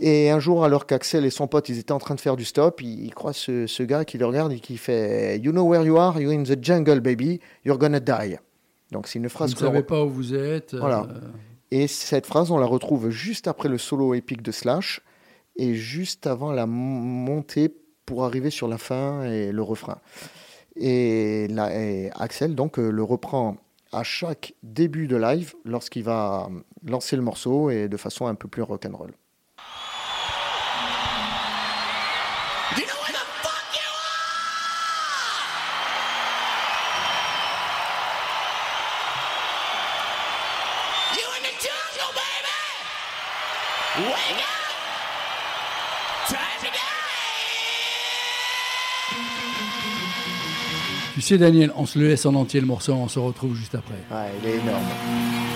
Et un jour, alors qu'Axel et son pote, ils étaient en train de faire du stop, ils, ils croisent ce, ce gars qui le regarde et qui fait You know where you are? You're in the jungle, baby. You're gonna die. Donc, c'est une Vous phrase ne qu'on savez pas où vous êtes. Voilà. euh, Et cette phrase, on la retrouve juste après le solo épique de Slash et juste avant la montée pour arriver sur la fin et le refrain. Et, là, et Axel donc euh, le reprend à chaque début de live lorsqu'il va lancer le morceau et de façon un peu plus rock'n'roll. Tu sais, Daniel, on se le laisse en entier le morceau, on se retrouve juste après. Ouais, il est énorme.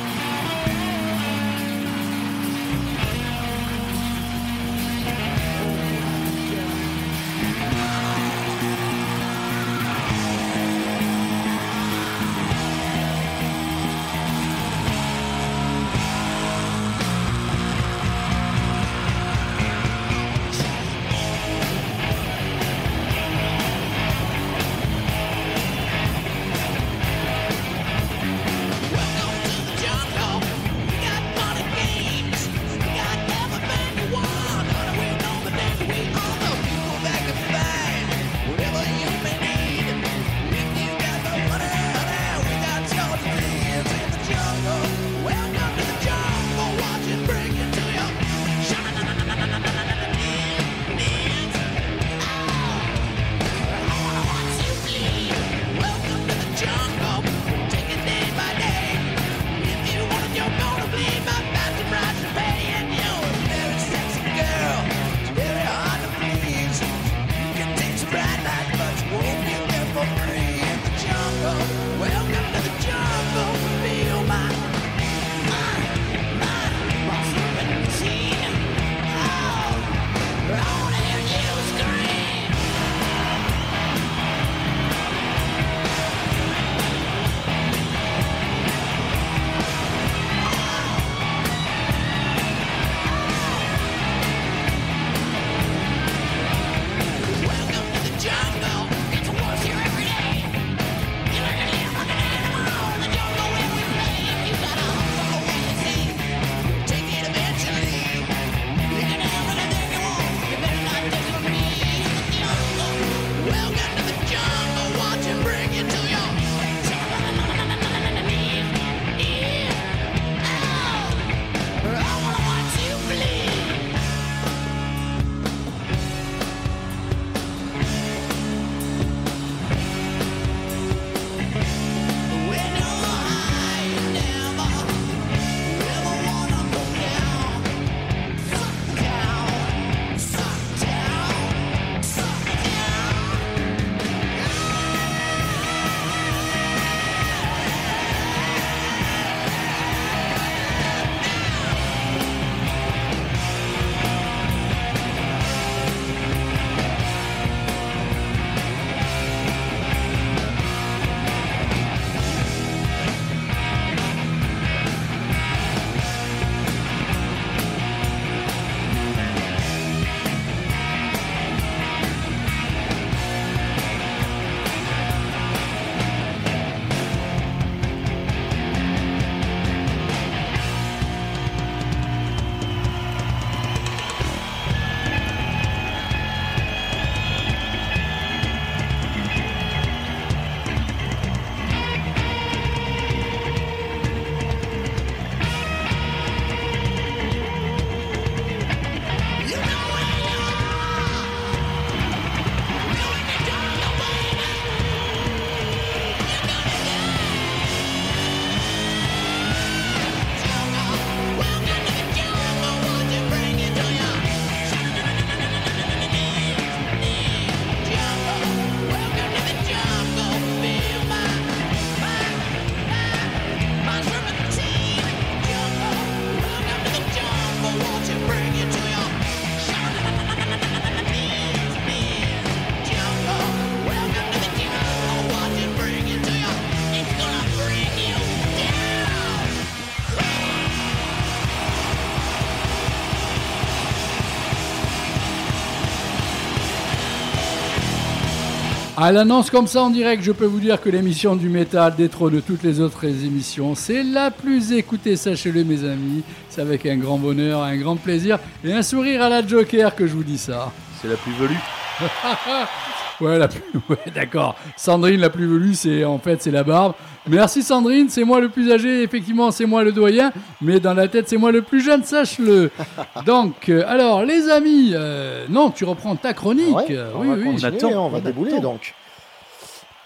À l'annonce comme ça en direct, je peux vous dire que l'émission du métal détrône toutes les autres émissions. C'est la plus écoutée, sachez-le mes amis. C'est avec un grand bonheur, un grand plaisir et un sourire à la Joker que je vous dis ça. C'est la plus velue. [LAUGHS] Ouais, la plus... [LAUGHS] ouais, d'accord. Sandrine, la plus velue, c'est en fait c'est la barbe. Merci Sandrine, c'est moi le plus âgé, effectivement c'est moi le doyen, mais dans la tête c'est moi le plus jeune, sache-le. [LAUGHS] Donc, euh, alors les amis, euh, non, tu reprends ta chronique. Ouais, Euh, on oui, va oui. attend, on va on débouler attend. donc.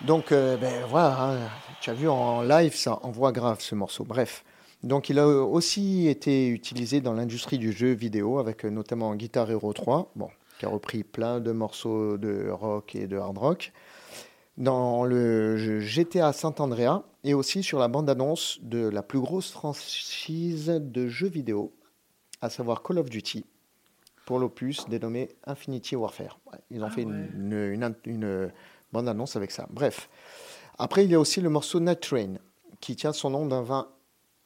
Donc, euh, ben voilà, hein, tu as vu en live, ça envoie grave ce morceau. Bref. Donc, il a aussi été utilisé dans l'industrie du jeu vidéo avec notamment Guitar Hero 3, bon, qui a repris plein de morceaux de rock et de hard rock. Dans le jeu GTA San Andreas et aussi sur la bande-annonce de la plus grosse franchise de jeux vidéo, à savoir Call of Duty, pour l'opus dénommé Infinity Warfare. Ils ont Ah fait ouais. une, une- une, bande-annonce avec ça. Bref. Après, il y a aussi le morceau Night Train, qui tient son nom d'un vin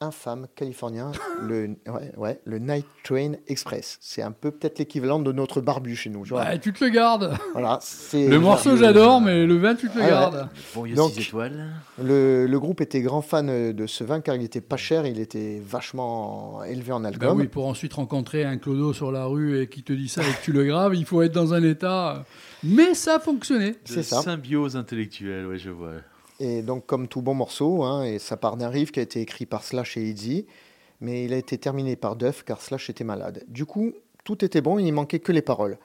infâme californien, [LAUGHS] le, ouais, ouais, le Night Train Express. C'est un peu peut-être l'équivalent de notre barbu chez nous. Ouais, tu te le gardes. Voilà, Le morceau j'adore, mais le vin tu te le Ah ouais. gardes. Bon, il y a Donc- 6 étoiles. Le, le groupe était grand fan euh, de ce vin car il était pas cher, il était vachement élevé en alcool. Bah oui, pour ensuite rencontrer un clodo sur la rue et qui te dit ça et que tu le graves, il faut être dans un état. euh, Mais ça a fonctionné. De C'est ça. Symbiose intellectuelle, ouais, je vois. Et donc, comme tout bon morceau, hein, et ça part d'un riff qui a été écrit par Slash et Izzy, mais il a été terminé par Duff car Slash était malade. Du coup, tout était bon, il manquait que les paroles.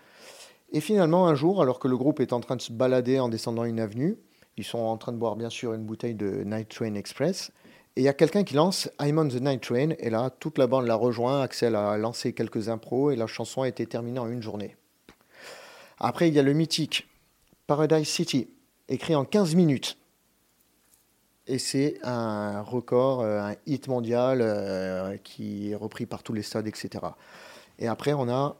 Et finalement, un jour, alors que le groupe est en train de se balader en descendant une avenue, ils sont en train de boire bien sûr une bouteille de Night Train Express, et il y a quelqu'un qui lance I'm on the Night Train, et là, toute la bande la rejoint, Axel a lancé quelques impros, et la chanson a été terminée en une journée. Après, il y a le mythique Paradise City, écrit en 15 minutes. Et c'est un record, euh, un hit mondial euh, qui est repris par tous les stades, etc. Et après, on a.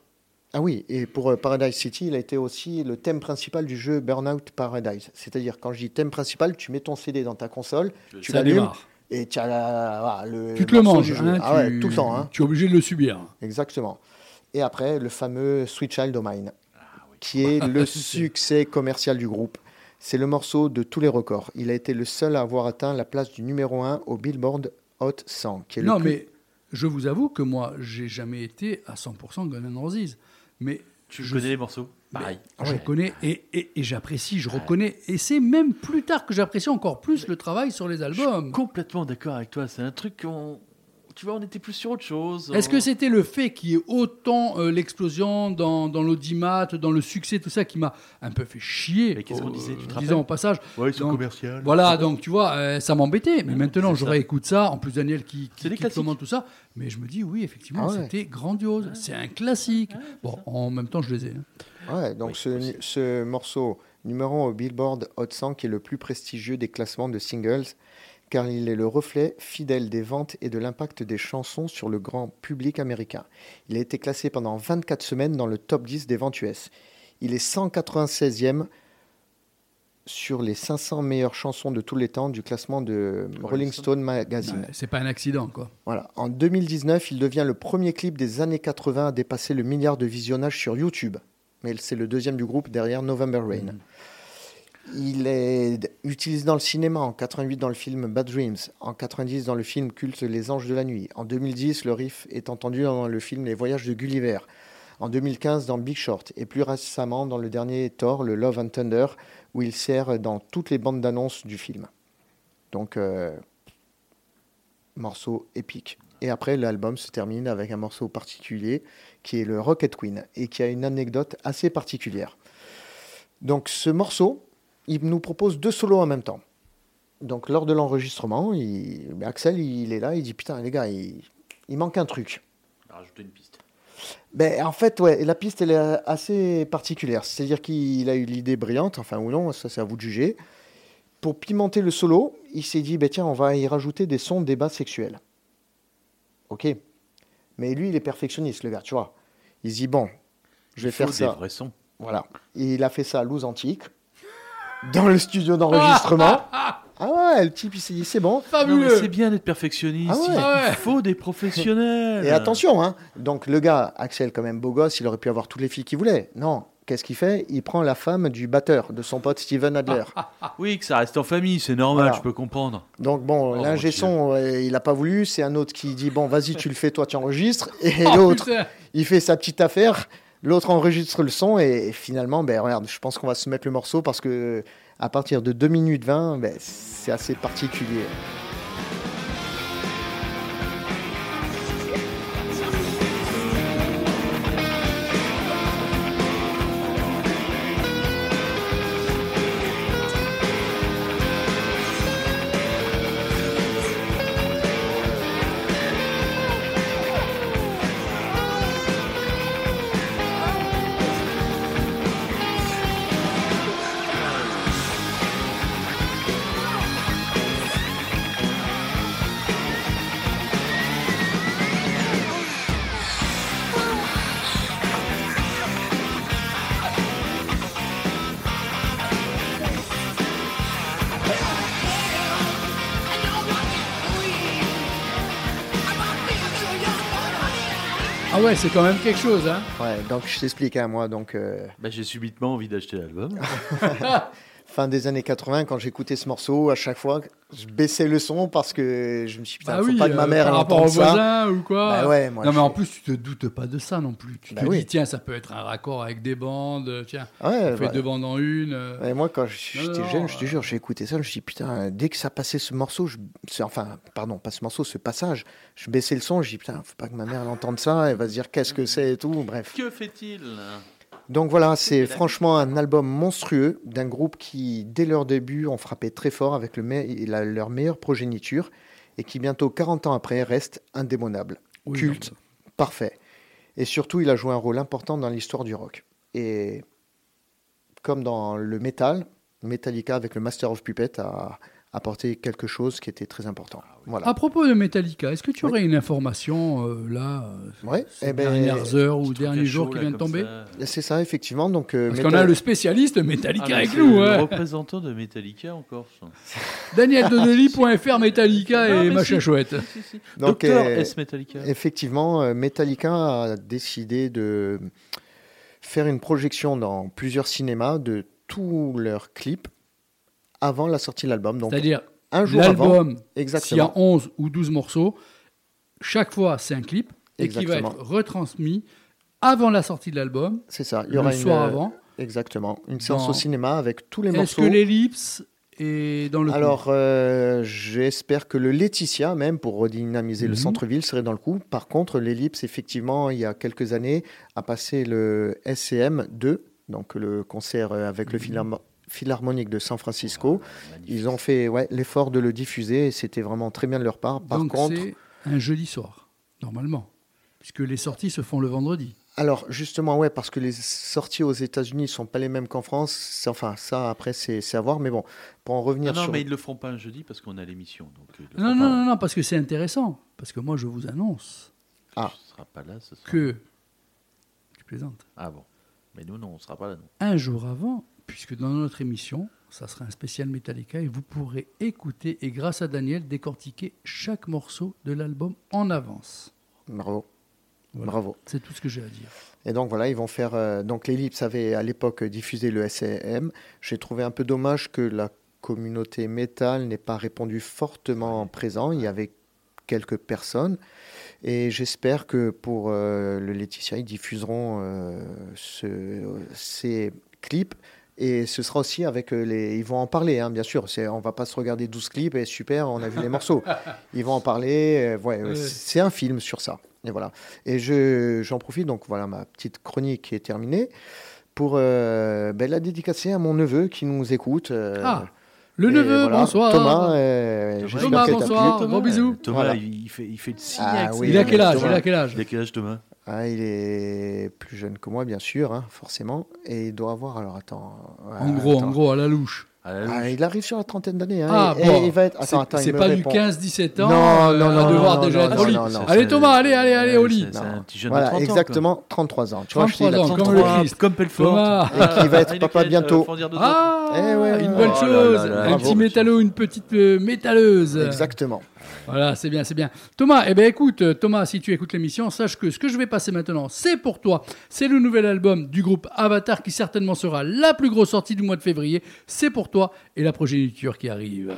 Ah oui, et pour euh, Paradise City, il a été aussi le thème principal du jeu Burnout Paradise. C'est-à-dire, quand je dis thème principal, tu mets ton CD dans ta console, tu l'allumes et tu as la- le. Tu te le manges. du jeu. hein, ah ouais, tu- tout le temps. Hein. Tu es obligé de le subir. Exactement. Et après, le fameux Sweet Child O' Mine, Ah qui est le [LAUGHS] succès commercial du groupe. C'est le morceau de tous les records. Il a été le seul à avoir atteint la place du numéro 1 au Billboard Hot 100. Qui est le Non, plus- mais je vous avoue que moi, j'ai jamais été à 100% Guns N' Roses. Mais Tu je, connais les morceaux Pareil. je Ouais. connais et, et- et j'apprécie, je reconnais. Et c'est même plus tard que j'apprécie encore plus le travail sur les Je suis albums. complètement d'accord avec toi. C'est un truc qu'on. Tu vois, on était plus sur autre chose. Est-ce que c'était le fait qu'il y ait autant euh, l'explosion dans, dans l'audimat, dans le succès, tout ça, qui m'a un peu fait chier Mais qu'est-ce qu'on disait, tu te disons rappelles au passage? Ouais, Donc, commerciaux. Voilà, donc tu vois, euh, ça m'embêtait. Mais maintenant, c'est je ça. réécoute ça. En plus, Daniel qui, qui, C'est qui tout ça. Mais je me dis, oui, effectivement, Ah ouais. c'était grandiose. C'est un classique. bon, en même temps, je les ai. hein. Ouais, donc Oui, ce, ce morceau numéro 1 au Billboard Hot 100 qui est le plus prestigieux des classements de singles car il est le reflet fidèle des ventes et de l'impact des chansons sur le grand public américain. Il a été classé pendant 24 semaines dans le top 10 des ventes US. Il est 196e sur les 500 meilleures chansons de tous les temps du classement de Rolling Stone Magazine. C'est pas un accident, quoi. Voilà. En 2019, il devient le premier clip des années 80 à dépasser le milliard de visionnages sur YouTube. Mais c'est le deuxième du groupe derrière November Rain. Il est utilisé dans le cinéma en 88 dans le film Bad Dreams, en 90 dans le film culte Les Anges de la Nuit. En 2010, le riff est entendu dans le film Les Voyages de Gulliver. En 2015 dans Big Short et plus récemment dans le dernier Thor, le Love and Thunder, où il sert dans toutes les bandes d'annonces du film. Donc, euh, morceau épique. Et après, l'album se termine avec un morceau particulier qui est le Rocket Queen et qui a une anecdote assez particulière. Donc, ce morceau, il nous propose deux solos en même temps. Donc, lors de l'enregistrement, il- Axel, il est là, il dit Putain, les gars, il, il manque un truc. Rajouter une piste. Ben, en fait, ouais, la piste, elle est assez particulière. C'est-à-dire qu'il a eu l'idée brillante, enfin ou non, ça c'est à vous de juger. Pour pimenter le solo, il s'est dit, ben, tiens, on va y rajouter des sons de débat sexuels. Ok. Mais lui, il est perfectionniste, le gars, tu vois. Il se dit, bon, je vais Il faut faire des ça. vrais sons. Voilà. Et il a fait ça à Louse Antique, dans le studio d'enregistrement. [LAUGHS] ah ouais, le type, il s'est dit, c'est bon. Fabuleux c'est bien d'être perfectionniste. Ah ouais. Il Ah ouais. faut des professionnels. Et attention, hein. Donc le gars, Axel, quand même beau gosse, il aurait pu avoir toutes les filles qu'il voulait. Non, qu'est-ce qu'il fait? Il prend la femme du batteur, de son pote Steven Adler. [LAUGHS] Oui, que ça reste en famille, c'est normal, Voilà. je peux comprendre. Donc bon, Oh, l'ingé son, euh, il n'a pas voulu. C'est un autre qui dit bon, vas-y, tu le fais, toi, tu enregistres. Et [LAUGHS] Oh, l'autre, putain. il fait sa petite affaire. L'autre enregistre le son et, finalement, ben je pense qu'on va se mettre le morceau parce que à partir de 2 minutes 20, ben, c'est assez particulier. Ouais, c'est quand même quelque chose. Hein. Ouais, donc je t'explique, hein, moi, donc euh, Bah, j'ai subitement envie d'acheter l'album. [LAUGHS] fin des années 80, quand j'écoutais ce morceau, à chaque fois, je baissais le son parce que je me suis dit, putain, Ah faut oui, pas que ma euh, mère par elle rapport aux entende ça. voisins ou quoi. Bah ouais, moi, non, mais en plus, tu te doutes pas de ça non plus. Tu Bah te oui. dis, tiens, ça peut être un raccord avec des bandes. Tiens, Ouais, on fait bah, deux bandes en une. euh. Ouais, moi, quand j'étais jeune, je te euh. jure, j'ai écouté ça, je me suis dit, putain, dès que ça passait ce morceau, je... enfin, pardon, pas ce morceau, ce passage, je baissais le son, je dis, putain, faut pas que ma mère elle entende ça, elle va se dire qu'est-ce que c'est et tout, bref. que fait-il? Donc voilà, c'est franchement un album monstrueux d'un groupe qui, dès leur début, ont frappé très fort avec le me- la- leur meilleure progéniture et qui, bientôt 40 ans après, reste indémodable, Oui, culte, parfait. Et surtout, il a joué un rôle important dans l'histoire du rock. Et comme dans le métal, Metallica avec le Master of Puppet a apporté quelque chose qui était très important. Voilà. À propos de Metallica, est-ce que tu Oui. aurais une information euh, là, euh, Ouais, ces eh ben, dernières heures ou derniers jours qui là, viennent de tomber. C'est ça, effectivement. Donc, euh, Parce Metal- qu'on a le spécialiste Metallica Ah, avec nous. Le Hein. représentant de Metallica encore. ça. [LAUGHS] DanielDonnelly.fr [LAUGHS] Metallica Non, et machin si. chouette. Si, si. Donc, Docteur euh, S Metallica. Effectivement, euh, Metallica a décidé de faire une projection dans plusieurs cinémas de tous leurs clips avant la sortie de l'album. C'est-à-dire, un jour avant. l'album, s'il y a Exactement. 11 ou 12 morceaux, chaque fois c'est un clip et qui va être retransmis avant la sortie de l'album, C'est ça. Il y le aura soir une, avant. Exactement. Une séance Dans- au cinéma avec tous les Est-ce morceaux. que l'ellipse est dans le coup? Alors, euh, j'espère que le Laetitia, même pour redynamiser Mhm. le centre-ville, serait dans le coup. Par contre, l'Ellipse, effectivement, il y a quelques années, a passé le SCM 2, donc le concert euh, avec le Mhm. Philharmonique de San Francisco. Magnifique. Ils ont fait ouais, l'effort de le diffuser et c'était vraiment très bien de leur part. Par Donc contre, c'est un jeudi soir, normalement, puisque les sorties se font le vendredi. alors justement, ouais, parce que les sorties aux États-Unis ne sont pas les mêmes qu'en France. Enfin, ça, après, c'est c'est à voir. Mais bon, pour en revenir Ah non, sur. mais ils le feront pas un jeudi parce qu'on a l'émission. Le Non, non, pas. non, non, parce que c'est intéressant. Parce que moi, je vous annonce Ah. Tu seras pas là ce soir. que. Tu plaisantes. Ah bon. Mais nous, non, on sera pas là, non. Un jour avant, puisque dans notre émission, ça sera un spécial Metallica et vous pourrez écouter et grâce à Daniel décortiquer chaque morceau de l'album en avance. Bravo. Voilà. Bravo. C'est tout ce que j'ai à dire. Et donc voilà, ils vont faire. euh, donc l'Ellipse avait à l'époque diffusé le SCM. J'ai trouvé un peu dommage que la communauté métal n'ait pas répondu fortement présent. Il y avait quelques personnes. Et j'espère que pour euh, le Laetitia, ils diffuseront euh, ce- ces clips. Et ce sera aussi avec euh, les. Ils vont en parler, hein, bien sûr. C'est, on va pas se regarder 12 clips et super, on a vu les morceaux. [LAUGHS] Ils vont en parler. euh, ouais, Ouais. C'est un film sur ça. Et voilà. Et je, j'en profite, donc voilà, ma petite chronique est terminée, pour euh, ben, la dédicacer à mon neveu qui nous écoute. euh, Ah, le et neveu, voilà, bonsoir. Thomas, euh, Thomas, bonsoir. Gros bisous. Thomas, Voilà. il, fait, il fait le signe Ah avec ses oui, Il a mains. quel âge? Thomas. Il a quel âge? Il a quel âge, Thomas? Ah, il est plus jeune que moi, bien sûr, hein, forcément. Et il doit avoir, alors attends. En gros, attends. en gros, à la louche. À la louche. Ah, il arrive sur la trentaine d'années. Hein, Ah, et, bon. et il va être. C'est Attends, attends, c'est me pas répond. du 15-17 ans. Non, euh, non, à non, devoir non, déjà non, être au lit. non. Allez, Thomas, allez, allez, allez, au lit. C'est un petit jeune Voilà, de 30 ans, exactement, 33 ans. Tu vois, je te dis, il a Comme 33, le Christ. comme Pelfort. Et qui va être il a papa bientôt. euh, ans. Ah, Eh une bonne chose. Oh là, un petit métallo, une petite euh, métalleuse. Exactement. Voilà, c'est bien, c'est bien. Thomas, eh ben écoute, euh, Thomas, si tu écoutes l'émission, sache que ce que je vais passer maintenant, c'est pour toi. C'est le nouvel album du groupe Avatar qui certainement sera la plus grosse sortie du mois de février. C'est pour toi et la progéniture qui arrive.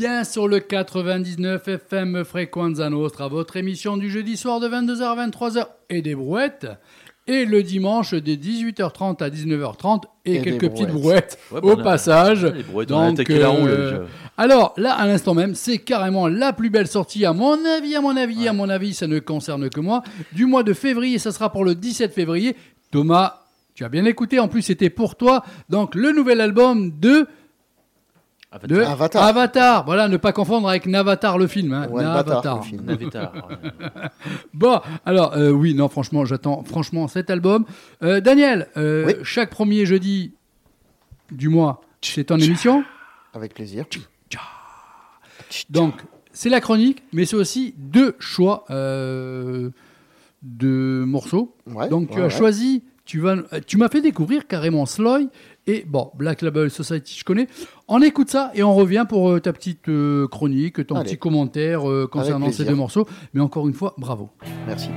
Bien sur le 99 FM Frequenza Nostra, votre émission du jeudi soir de 22h à 23h et des brouettes. Et le dimanche de 18h30 à 19h30 et, Et des quelques petites brouettes. brouettes Ouais, au bah, passage. Les brouettes, on a Donc, la euh, alors là, à l'instant même, c'est carrément la plus belle sortie, à mon avis, à mon avis, à mon avis, ça ne concerne que moi, du mois de février, ça sera pour le 17 février. Thomas, tu as bien écouté, en plus c'était pour toi. Donc le nouvel album de, de Avatar. Avatar. Voilà, ne pas confondre avec Navatar le film. Hein, Ouais, Navatar. bâtard, le film. Avatar, [LAUGHS] ouais. Bon, alors euh, oui, non, franchement, j'attends franchement cet album. Euh, Daniel, euh, Oui. chaque premier jeudi du mois, c'est ton émission. Avec plaisir. Donc, c'est la chronique, mais c'est aussi deux choix euh, de morceaux. Ouais, Donc, tu ouais, as ouais. choisi, tu, vas, tu m'as fait découvrir carrément Sloy et bon, Black Label Society, je connais. On écoute ça et on revient pour euh, ta petite euh, chronique, ton Allez. petit commentaire euh, concernant ces deux morceaux. Mais encore une fois, bravo. Merci.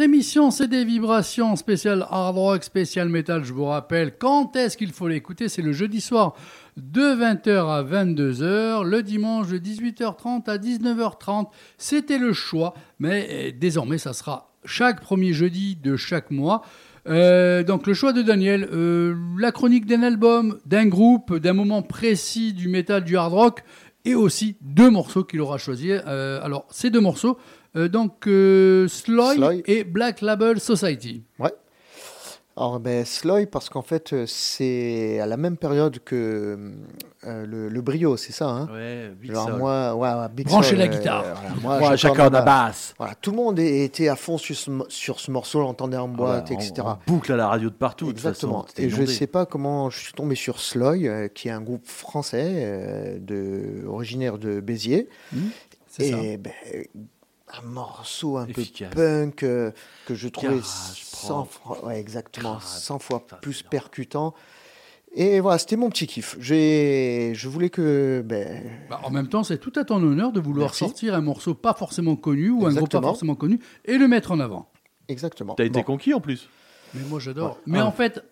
Émission, c'est des vibrations spéciales hard rock, spécial metal. Je vous rappelle quand est-ce qu'il faut l'écouter. C'est le jeudi soir de 20h à 22h, le dimanche de 18h30 à 19h30. C'était le choix, mais euh, désormais, ça sera chaque premier jeudi de chaque mois. Euh, donc le choix de Daniel, euh, la chronique d'un album, d'un groupe, d'un moment précis du métal, du hard rock, et aussi deux morceaux qu'il aura choisis. Euh, alors ces deux morceaux, donc euh, Sloy, Sloy. et Black Label Society. Ouais. Alors, ben, Sloy, parce qu'en fait, euh, c'est à la même période que euh, le, le brio, c'est ça, hein? Ouais, Big Soul. moi, ouais, ouais, Big Branchez Soul, la euh, guitare. voilà, moi, Moi, j'accorde la basse. Voilà, tout le monde était à fond sur ce, sur ce morceau, l'entendait en boîte, Ah bah, etc. on- on boucle à la radio de partout. de Exactement. façon, c'était Et je ne sais pas comment je suis tombé sur Sloy, euh, qui est un groupe français euh, de, originaire de Béziers. C'est ça. Ben, un morceau un Efficace. peu punk euh, que je trouvais Garage, 100 fois, ouais, exactement, Crade. 100 fois Putain, plus percutant. Et voilà, c'était mon petit kiff. J'ai, je voulais que, ben, Bah, en même temps, c'est tout à ton honneur de vouloir Merci. sortir un morceau pas forcément connu ou un groupe pas forcément connu et le mettre en avant. exactement. T'as été Bon. conquis en plus. Mais moi j'adore. Ouais. Mais Ah. en fait,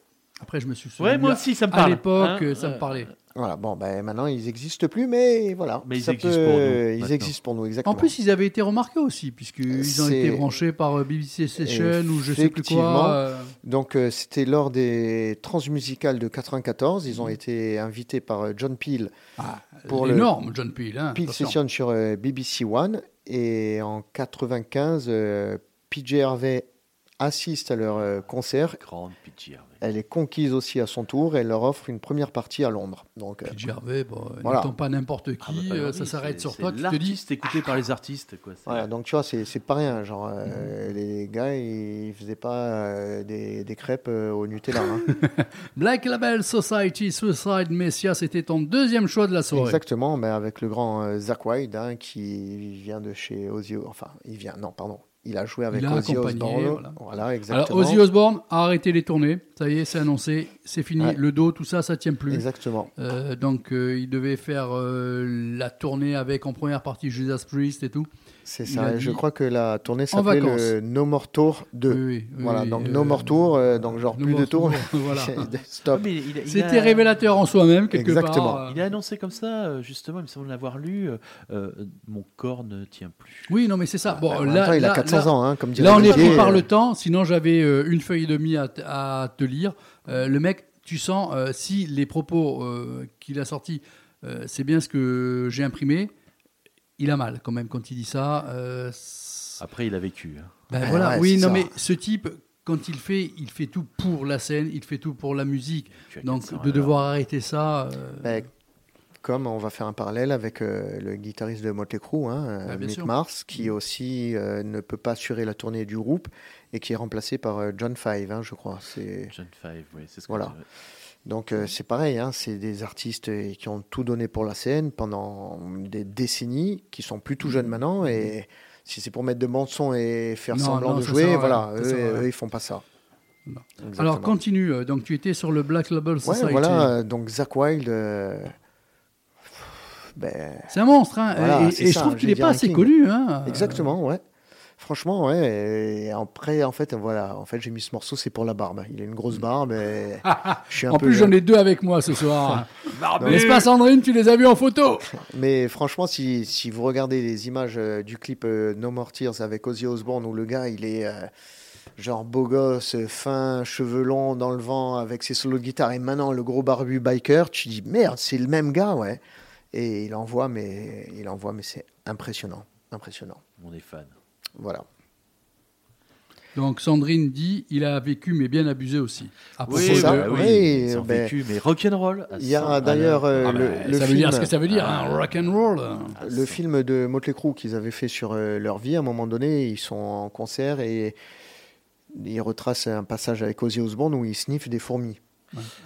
après je me suis Ouais, souvenu moi à- aussi, ça me À parle. l'époque, Hein, euh, ça me parlait. Voilà, bon, ben maintenant ils n'existent plus, mais voilà. Mais ils ça existent pour nous, Ils maintenant. existent pour nous, exactement. En plus, ils avaient été remarqués aussi, puisqu'ils ont été branchés par euh, BBC Session ou je sais plus quoi. euh, Donc euh, c'était lors des transmusicales de 94. Ils ont été invités par euh, John Peel, ah, Pour le- énorme, John Peel. Hein, Peel. Session sur euh, BBC One. Et en 95, euh, PJ Harvey assiste à leur euh, concert. Grande pitié. Hervé. Elle est conquise aussi à son tour et elle leur offre une première partie à Londres. Donc, euh, PJ Harvey, bon, Voilà. n'étant pas n'importe qui, Ah bah, bah, euh, oui, ça s'arrête sur c'est toi, tu te dis. Écouté par les artistes, quoi. voilà, donc tu vois, c'est c'est pas rien. Genre, euh, les gars, ils faisaient pas euh, des, des crêpes euh, au Nutella. hein. [LAUGHS] Black Label Society Suicide Messiah, c'était ton deuxième choix de la soirée. Exactement, mais avec le grand euh, Zach Wilde hein, qui vient de chez Ozzy. Enfin, il vient, non, pardon. Il a joué avec a Ozzy Osbourne. voilà. Voilà, Alors, exactement. Ozzy Osbourne a arrêté les tournées. Ça y est, c'est annoncé. C'est fini. Ouais. Le dos, tout ça, ça tient plus. Exactement. Euh, donc, euh, il devait faire euh, la tournée avec en première partie Judas Priest et tout. C'est ça. Et Je dit crois que la tournée s'appelait le No More Tour 2. Oui, oui, oui, voilà, donc euh, No More Tour, euh, donc genre No plus de tours. Tour, [LAUGHS] voilà. Stop. C'était a- révélateur en soi-même, quelque Exactement. part. euh. Il a annoncé comme ça, euh, justement, il me semble l'avoir lu, euh, euh, mon corps ne tient plus. Oui, non, mais c'est ça. Bon, même là, temps, il là- a 400 là- ans, hein, comme dirait Là, on est pris par le temps. Sinon, j'avais euh, une feuille et demie à, à te lire. Euh, le mec, tu sens, euh, si les propos euh, qu'il a sortis, euh, c'est bien ce que j'ai imprimé, il a mal quand même quand il dit ça. euh, Après, il a vécu. hein. ben Ouais, voilà, ouais, oui, non, ça. mais ce type, quand il fait, il fait tout pour la scène, il fait tout pour la musique. Donc, 400 de devoir arrêter ça. euh, Ben, comme on va faire un parallèle avec euh, le guitariste de Motley Crue, hein, bien Mick sûr. Mars, qui aussi euh, ne peut pas assurer la tournée du groupe et qui est remplacé par euh, John Five, hein, je crois. C'est John Five, oui, c'est ce que Voilà. Donc euh, c'est pareil, hein, c'est des artistes euh, qui ont tout donné pour la scène pendant des décennies, qui sont plus tout jeunes maintenant et si c'est pour mettre de bons sons et faire Non, semblant non, de jouer, voilà, rien, ça eux, eux, ils font pas ça. Alors, continue. Donc, tu étais sur le Black Label Ouais, Society. voilà, donc Zach Wilde, euh, ben, C'est un monstre, hein. Voilà, et, je trouve qu'il n'est pas assez connu. Hein. Exactement, ouais. Franchement, ouais. Et après, en fait, voilà. En fait, j'ai mis ce morceau, c'est pour la barbe. Il a une grosse barbe. Et je suis un En peu plus, j'en ai deux avec moi ce soir. [LAUGHS] N'est-ce pas, Sandrine Tu les as vus en photo [LAUGHS] Mais franchement, si, si vous regardez les images euh, du clip euh, No More Tears avec Ozzy Osbourne, où le gars, il est euh, genre beau gosse, fin, cheveux longs dans le vent, avec ses solos de guitare, et maintenant le gros barbu biker, tu dis merde, c'est le même gars, ouais. Et il envoie, mais il envoie, mais c'est impressionnant, impressionnant. On est fan. Voilà. Donc, Sandrine dit il a vécu, mais bien abusé aussi. À propos c'est ça, de- bah oui, oui, ils ont ben, vécu, mais rock'n'roll. Il y a 100 à d'ailleurs l'heure. euh, Ah le, ben, le ça veut film, dire ce que ça veut dire, Ah. hein, rock and roll. À le 100. film de Motley Crue qu'ils avaient fait sur euh, leur vie. À un moment donné, ils sont en concert et ils retracent un passage avec Ozzy Osbourne où ils sniffent des fourmis.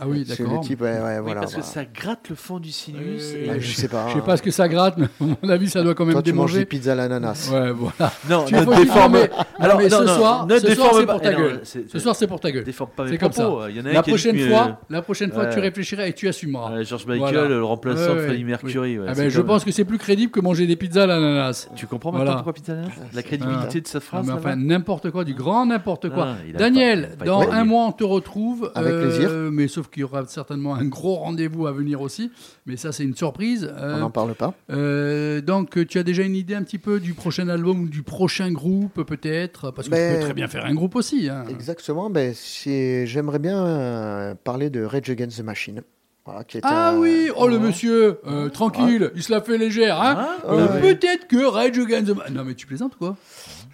Ah oui, C'est le d'accord. type, ouais, ouais, Oui, voilà. parce que ça gratte le fond du sinus. Euh, et- Ah, je sais pas. Je sais pas ce que ça gratte, mais à mon avis, ça doit quand même Toi, tu manges des pizzas à l'ananas. Ouais, voilà. Non, Tu ne déforme. Alors, mais non, ce non, soir, ne ce soir, c'est pour ta eh non, gueule. c'est- Ce soir, c'est pour ta gueule. Déforme pas mes C'est comme propos. ça. Il y en a un La prochaine fois, la prochaine fois, ouais. tu réfléchiras et tu assumeras. George Michael, le remplaçant de Freddie. Mercury. Ah ben, je pense que c'est plus crédible que manger des pizzas à l'ananas. Tu comprends maintenant pourquoi Pizza Hut La crédibilité de cette Ah, phrase enfin, n'importe quoi, du grand n'importe quoi. Ah, Daniel, dans un mois, on te retrouve. Avec euh, plaisir. Mais sauf qu'il y aura certainement un gros rendez-vous à venir aussi. Mais ça, c'est une surprise. Euh, On n'en parle pas. euh, donc, euh, tu as déjà une idée un petit peu du prochain album ou du prochain groupe, peut-être? Parce que tu Ben, peux très bien faire un groupe aussi. hein. Exactement. Ben, J'aimerais bien euh, parler de Rage Against the Machine. Voilà, qui est Ah un- oui, oh le monsieur, euh, tranquille, il se la fait légère. Hein Ah, Euh, ouais. Peut-être que Rage Against the Ma- Non mais tu plaisantes quoi?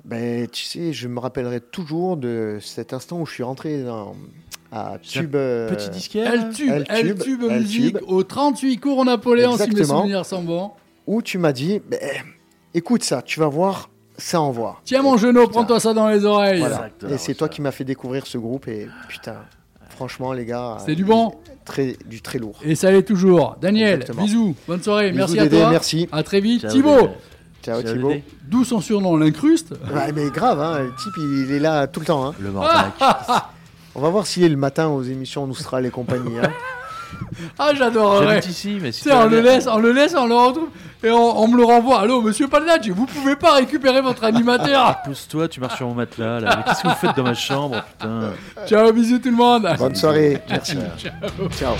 Ben, tu sais, je me rappellerai toujours de cet instant où je suis rentré dans, à C'est un Tube. euh, Petit disquaire. Elle tube, Elle tube, elle musique tube. au 38 cours Napoléon si mes souvenirs sont bons. Où tu m'as dit, écoute ça, tu vas voir, ça envoie. Tiens mon genou, prends-toi ça dans les oreilles. Voilà. Et c'est toi ça. qui m'as fait découvrir ce groupe et putain, franchement les gars. C'était euh, du bon. Très, du très lourd. Et ça l'est toujours. Daniel, Exactement. bisous, bonne soirée, Bisous, merci à Dédé, toi. merci. À très vite. Ciao, Thibaut, Dédé. Ciao Thibaut. D'où son surnom l'incruste Ouais, mais grave, hein, le type il, il est là tout le temps. Hein. Le Mordac. [LAUGHS] On va voir s'il est le matin aux émissions Noustral et compagnie. hein. [LAUGHS] Ah j'adorerais. Ici, mais si on le laisse, on le laisse, on le retrouve et on, on me le renvoie. Allô, monsieur Palnadji, vous pouvez pas récupérer votre animateur [LAUGHS] Pousse-toi, tu marches sur mon matelas là. Mais Qu'est-ce que vous faites dans ma chambre, putain Ciao, bisous tout le monde. Bonne soirée, merci. Ciao. Ciao.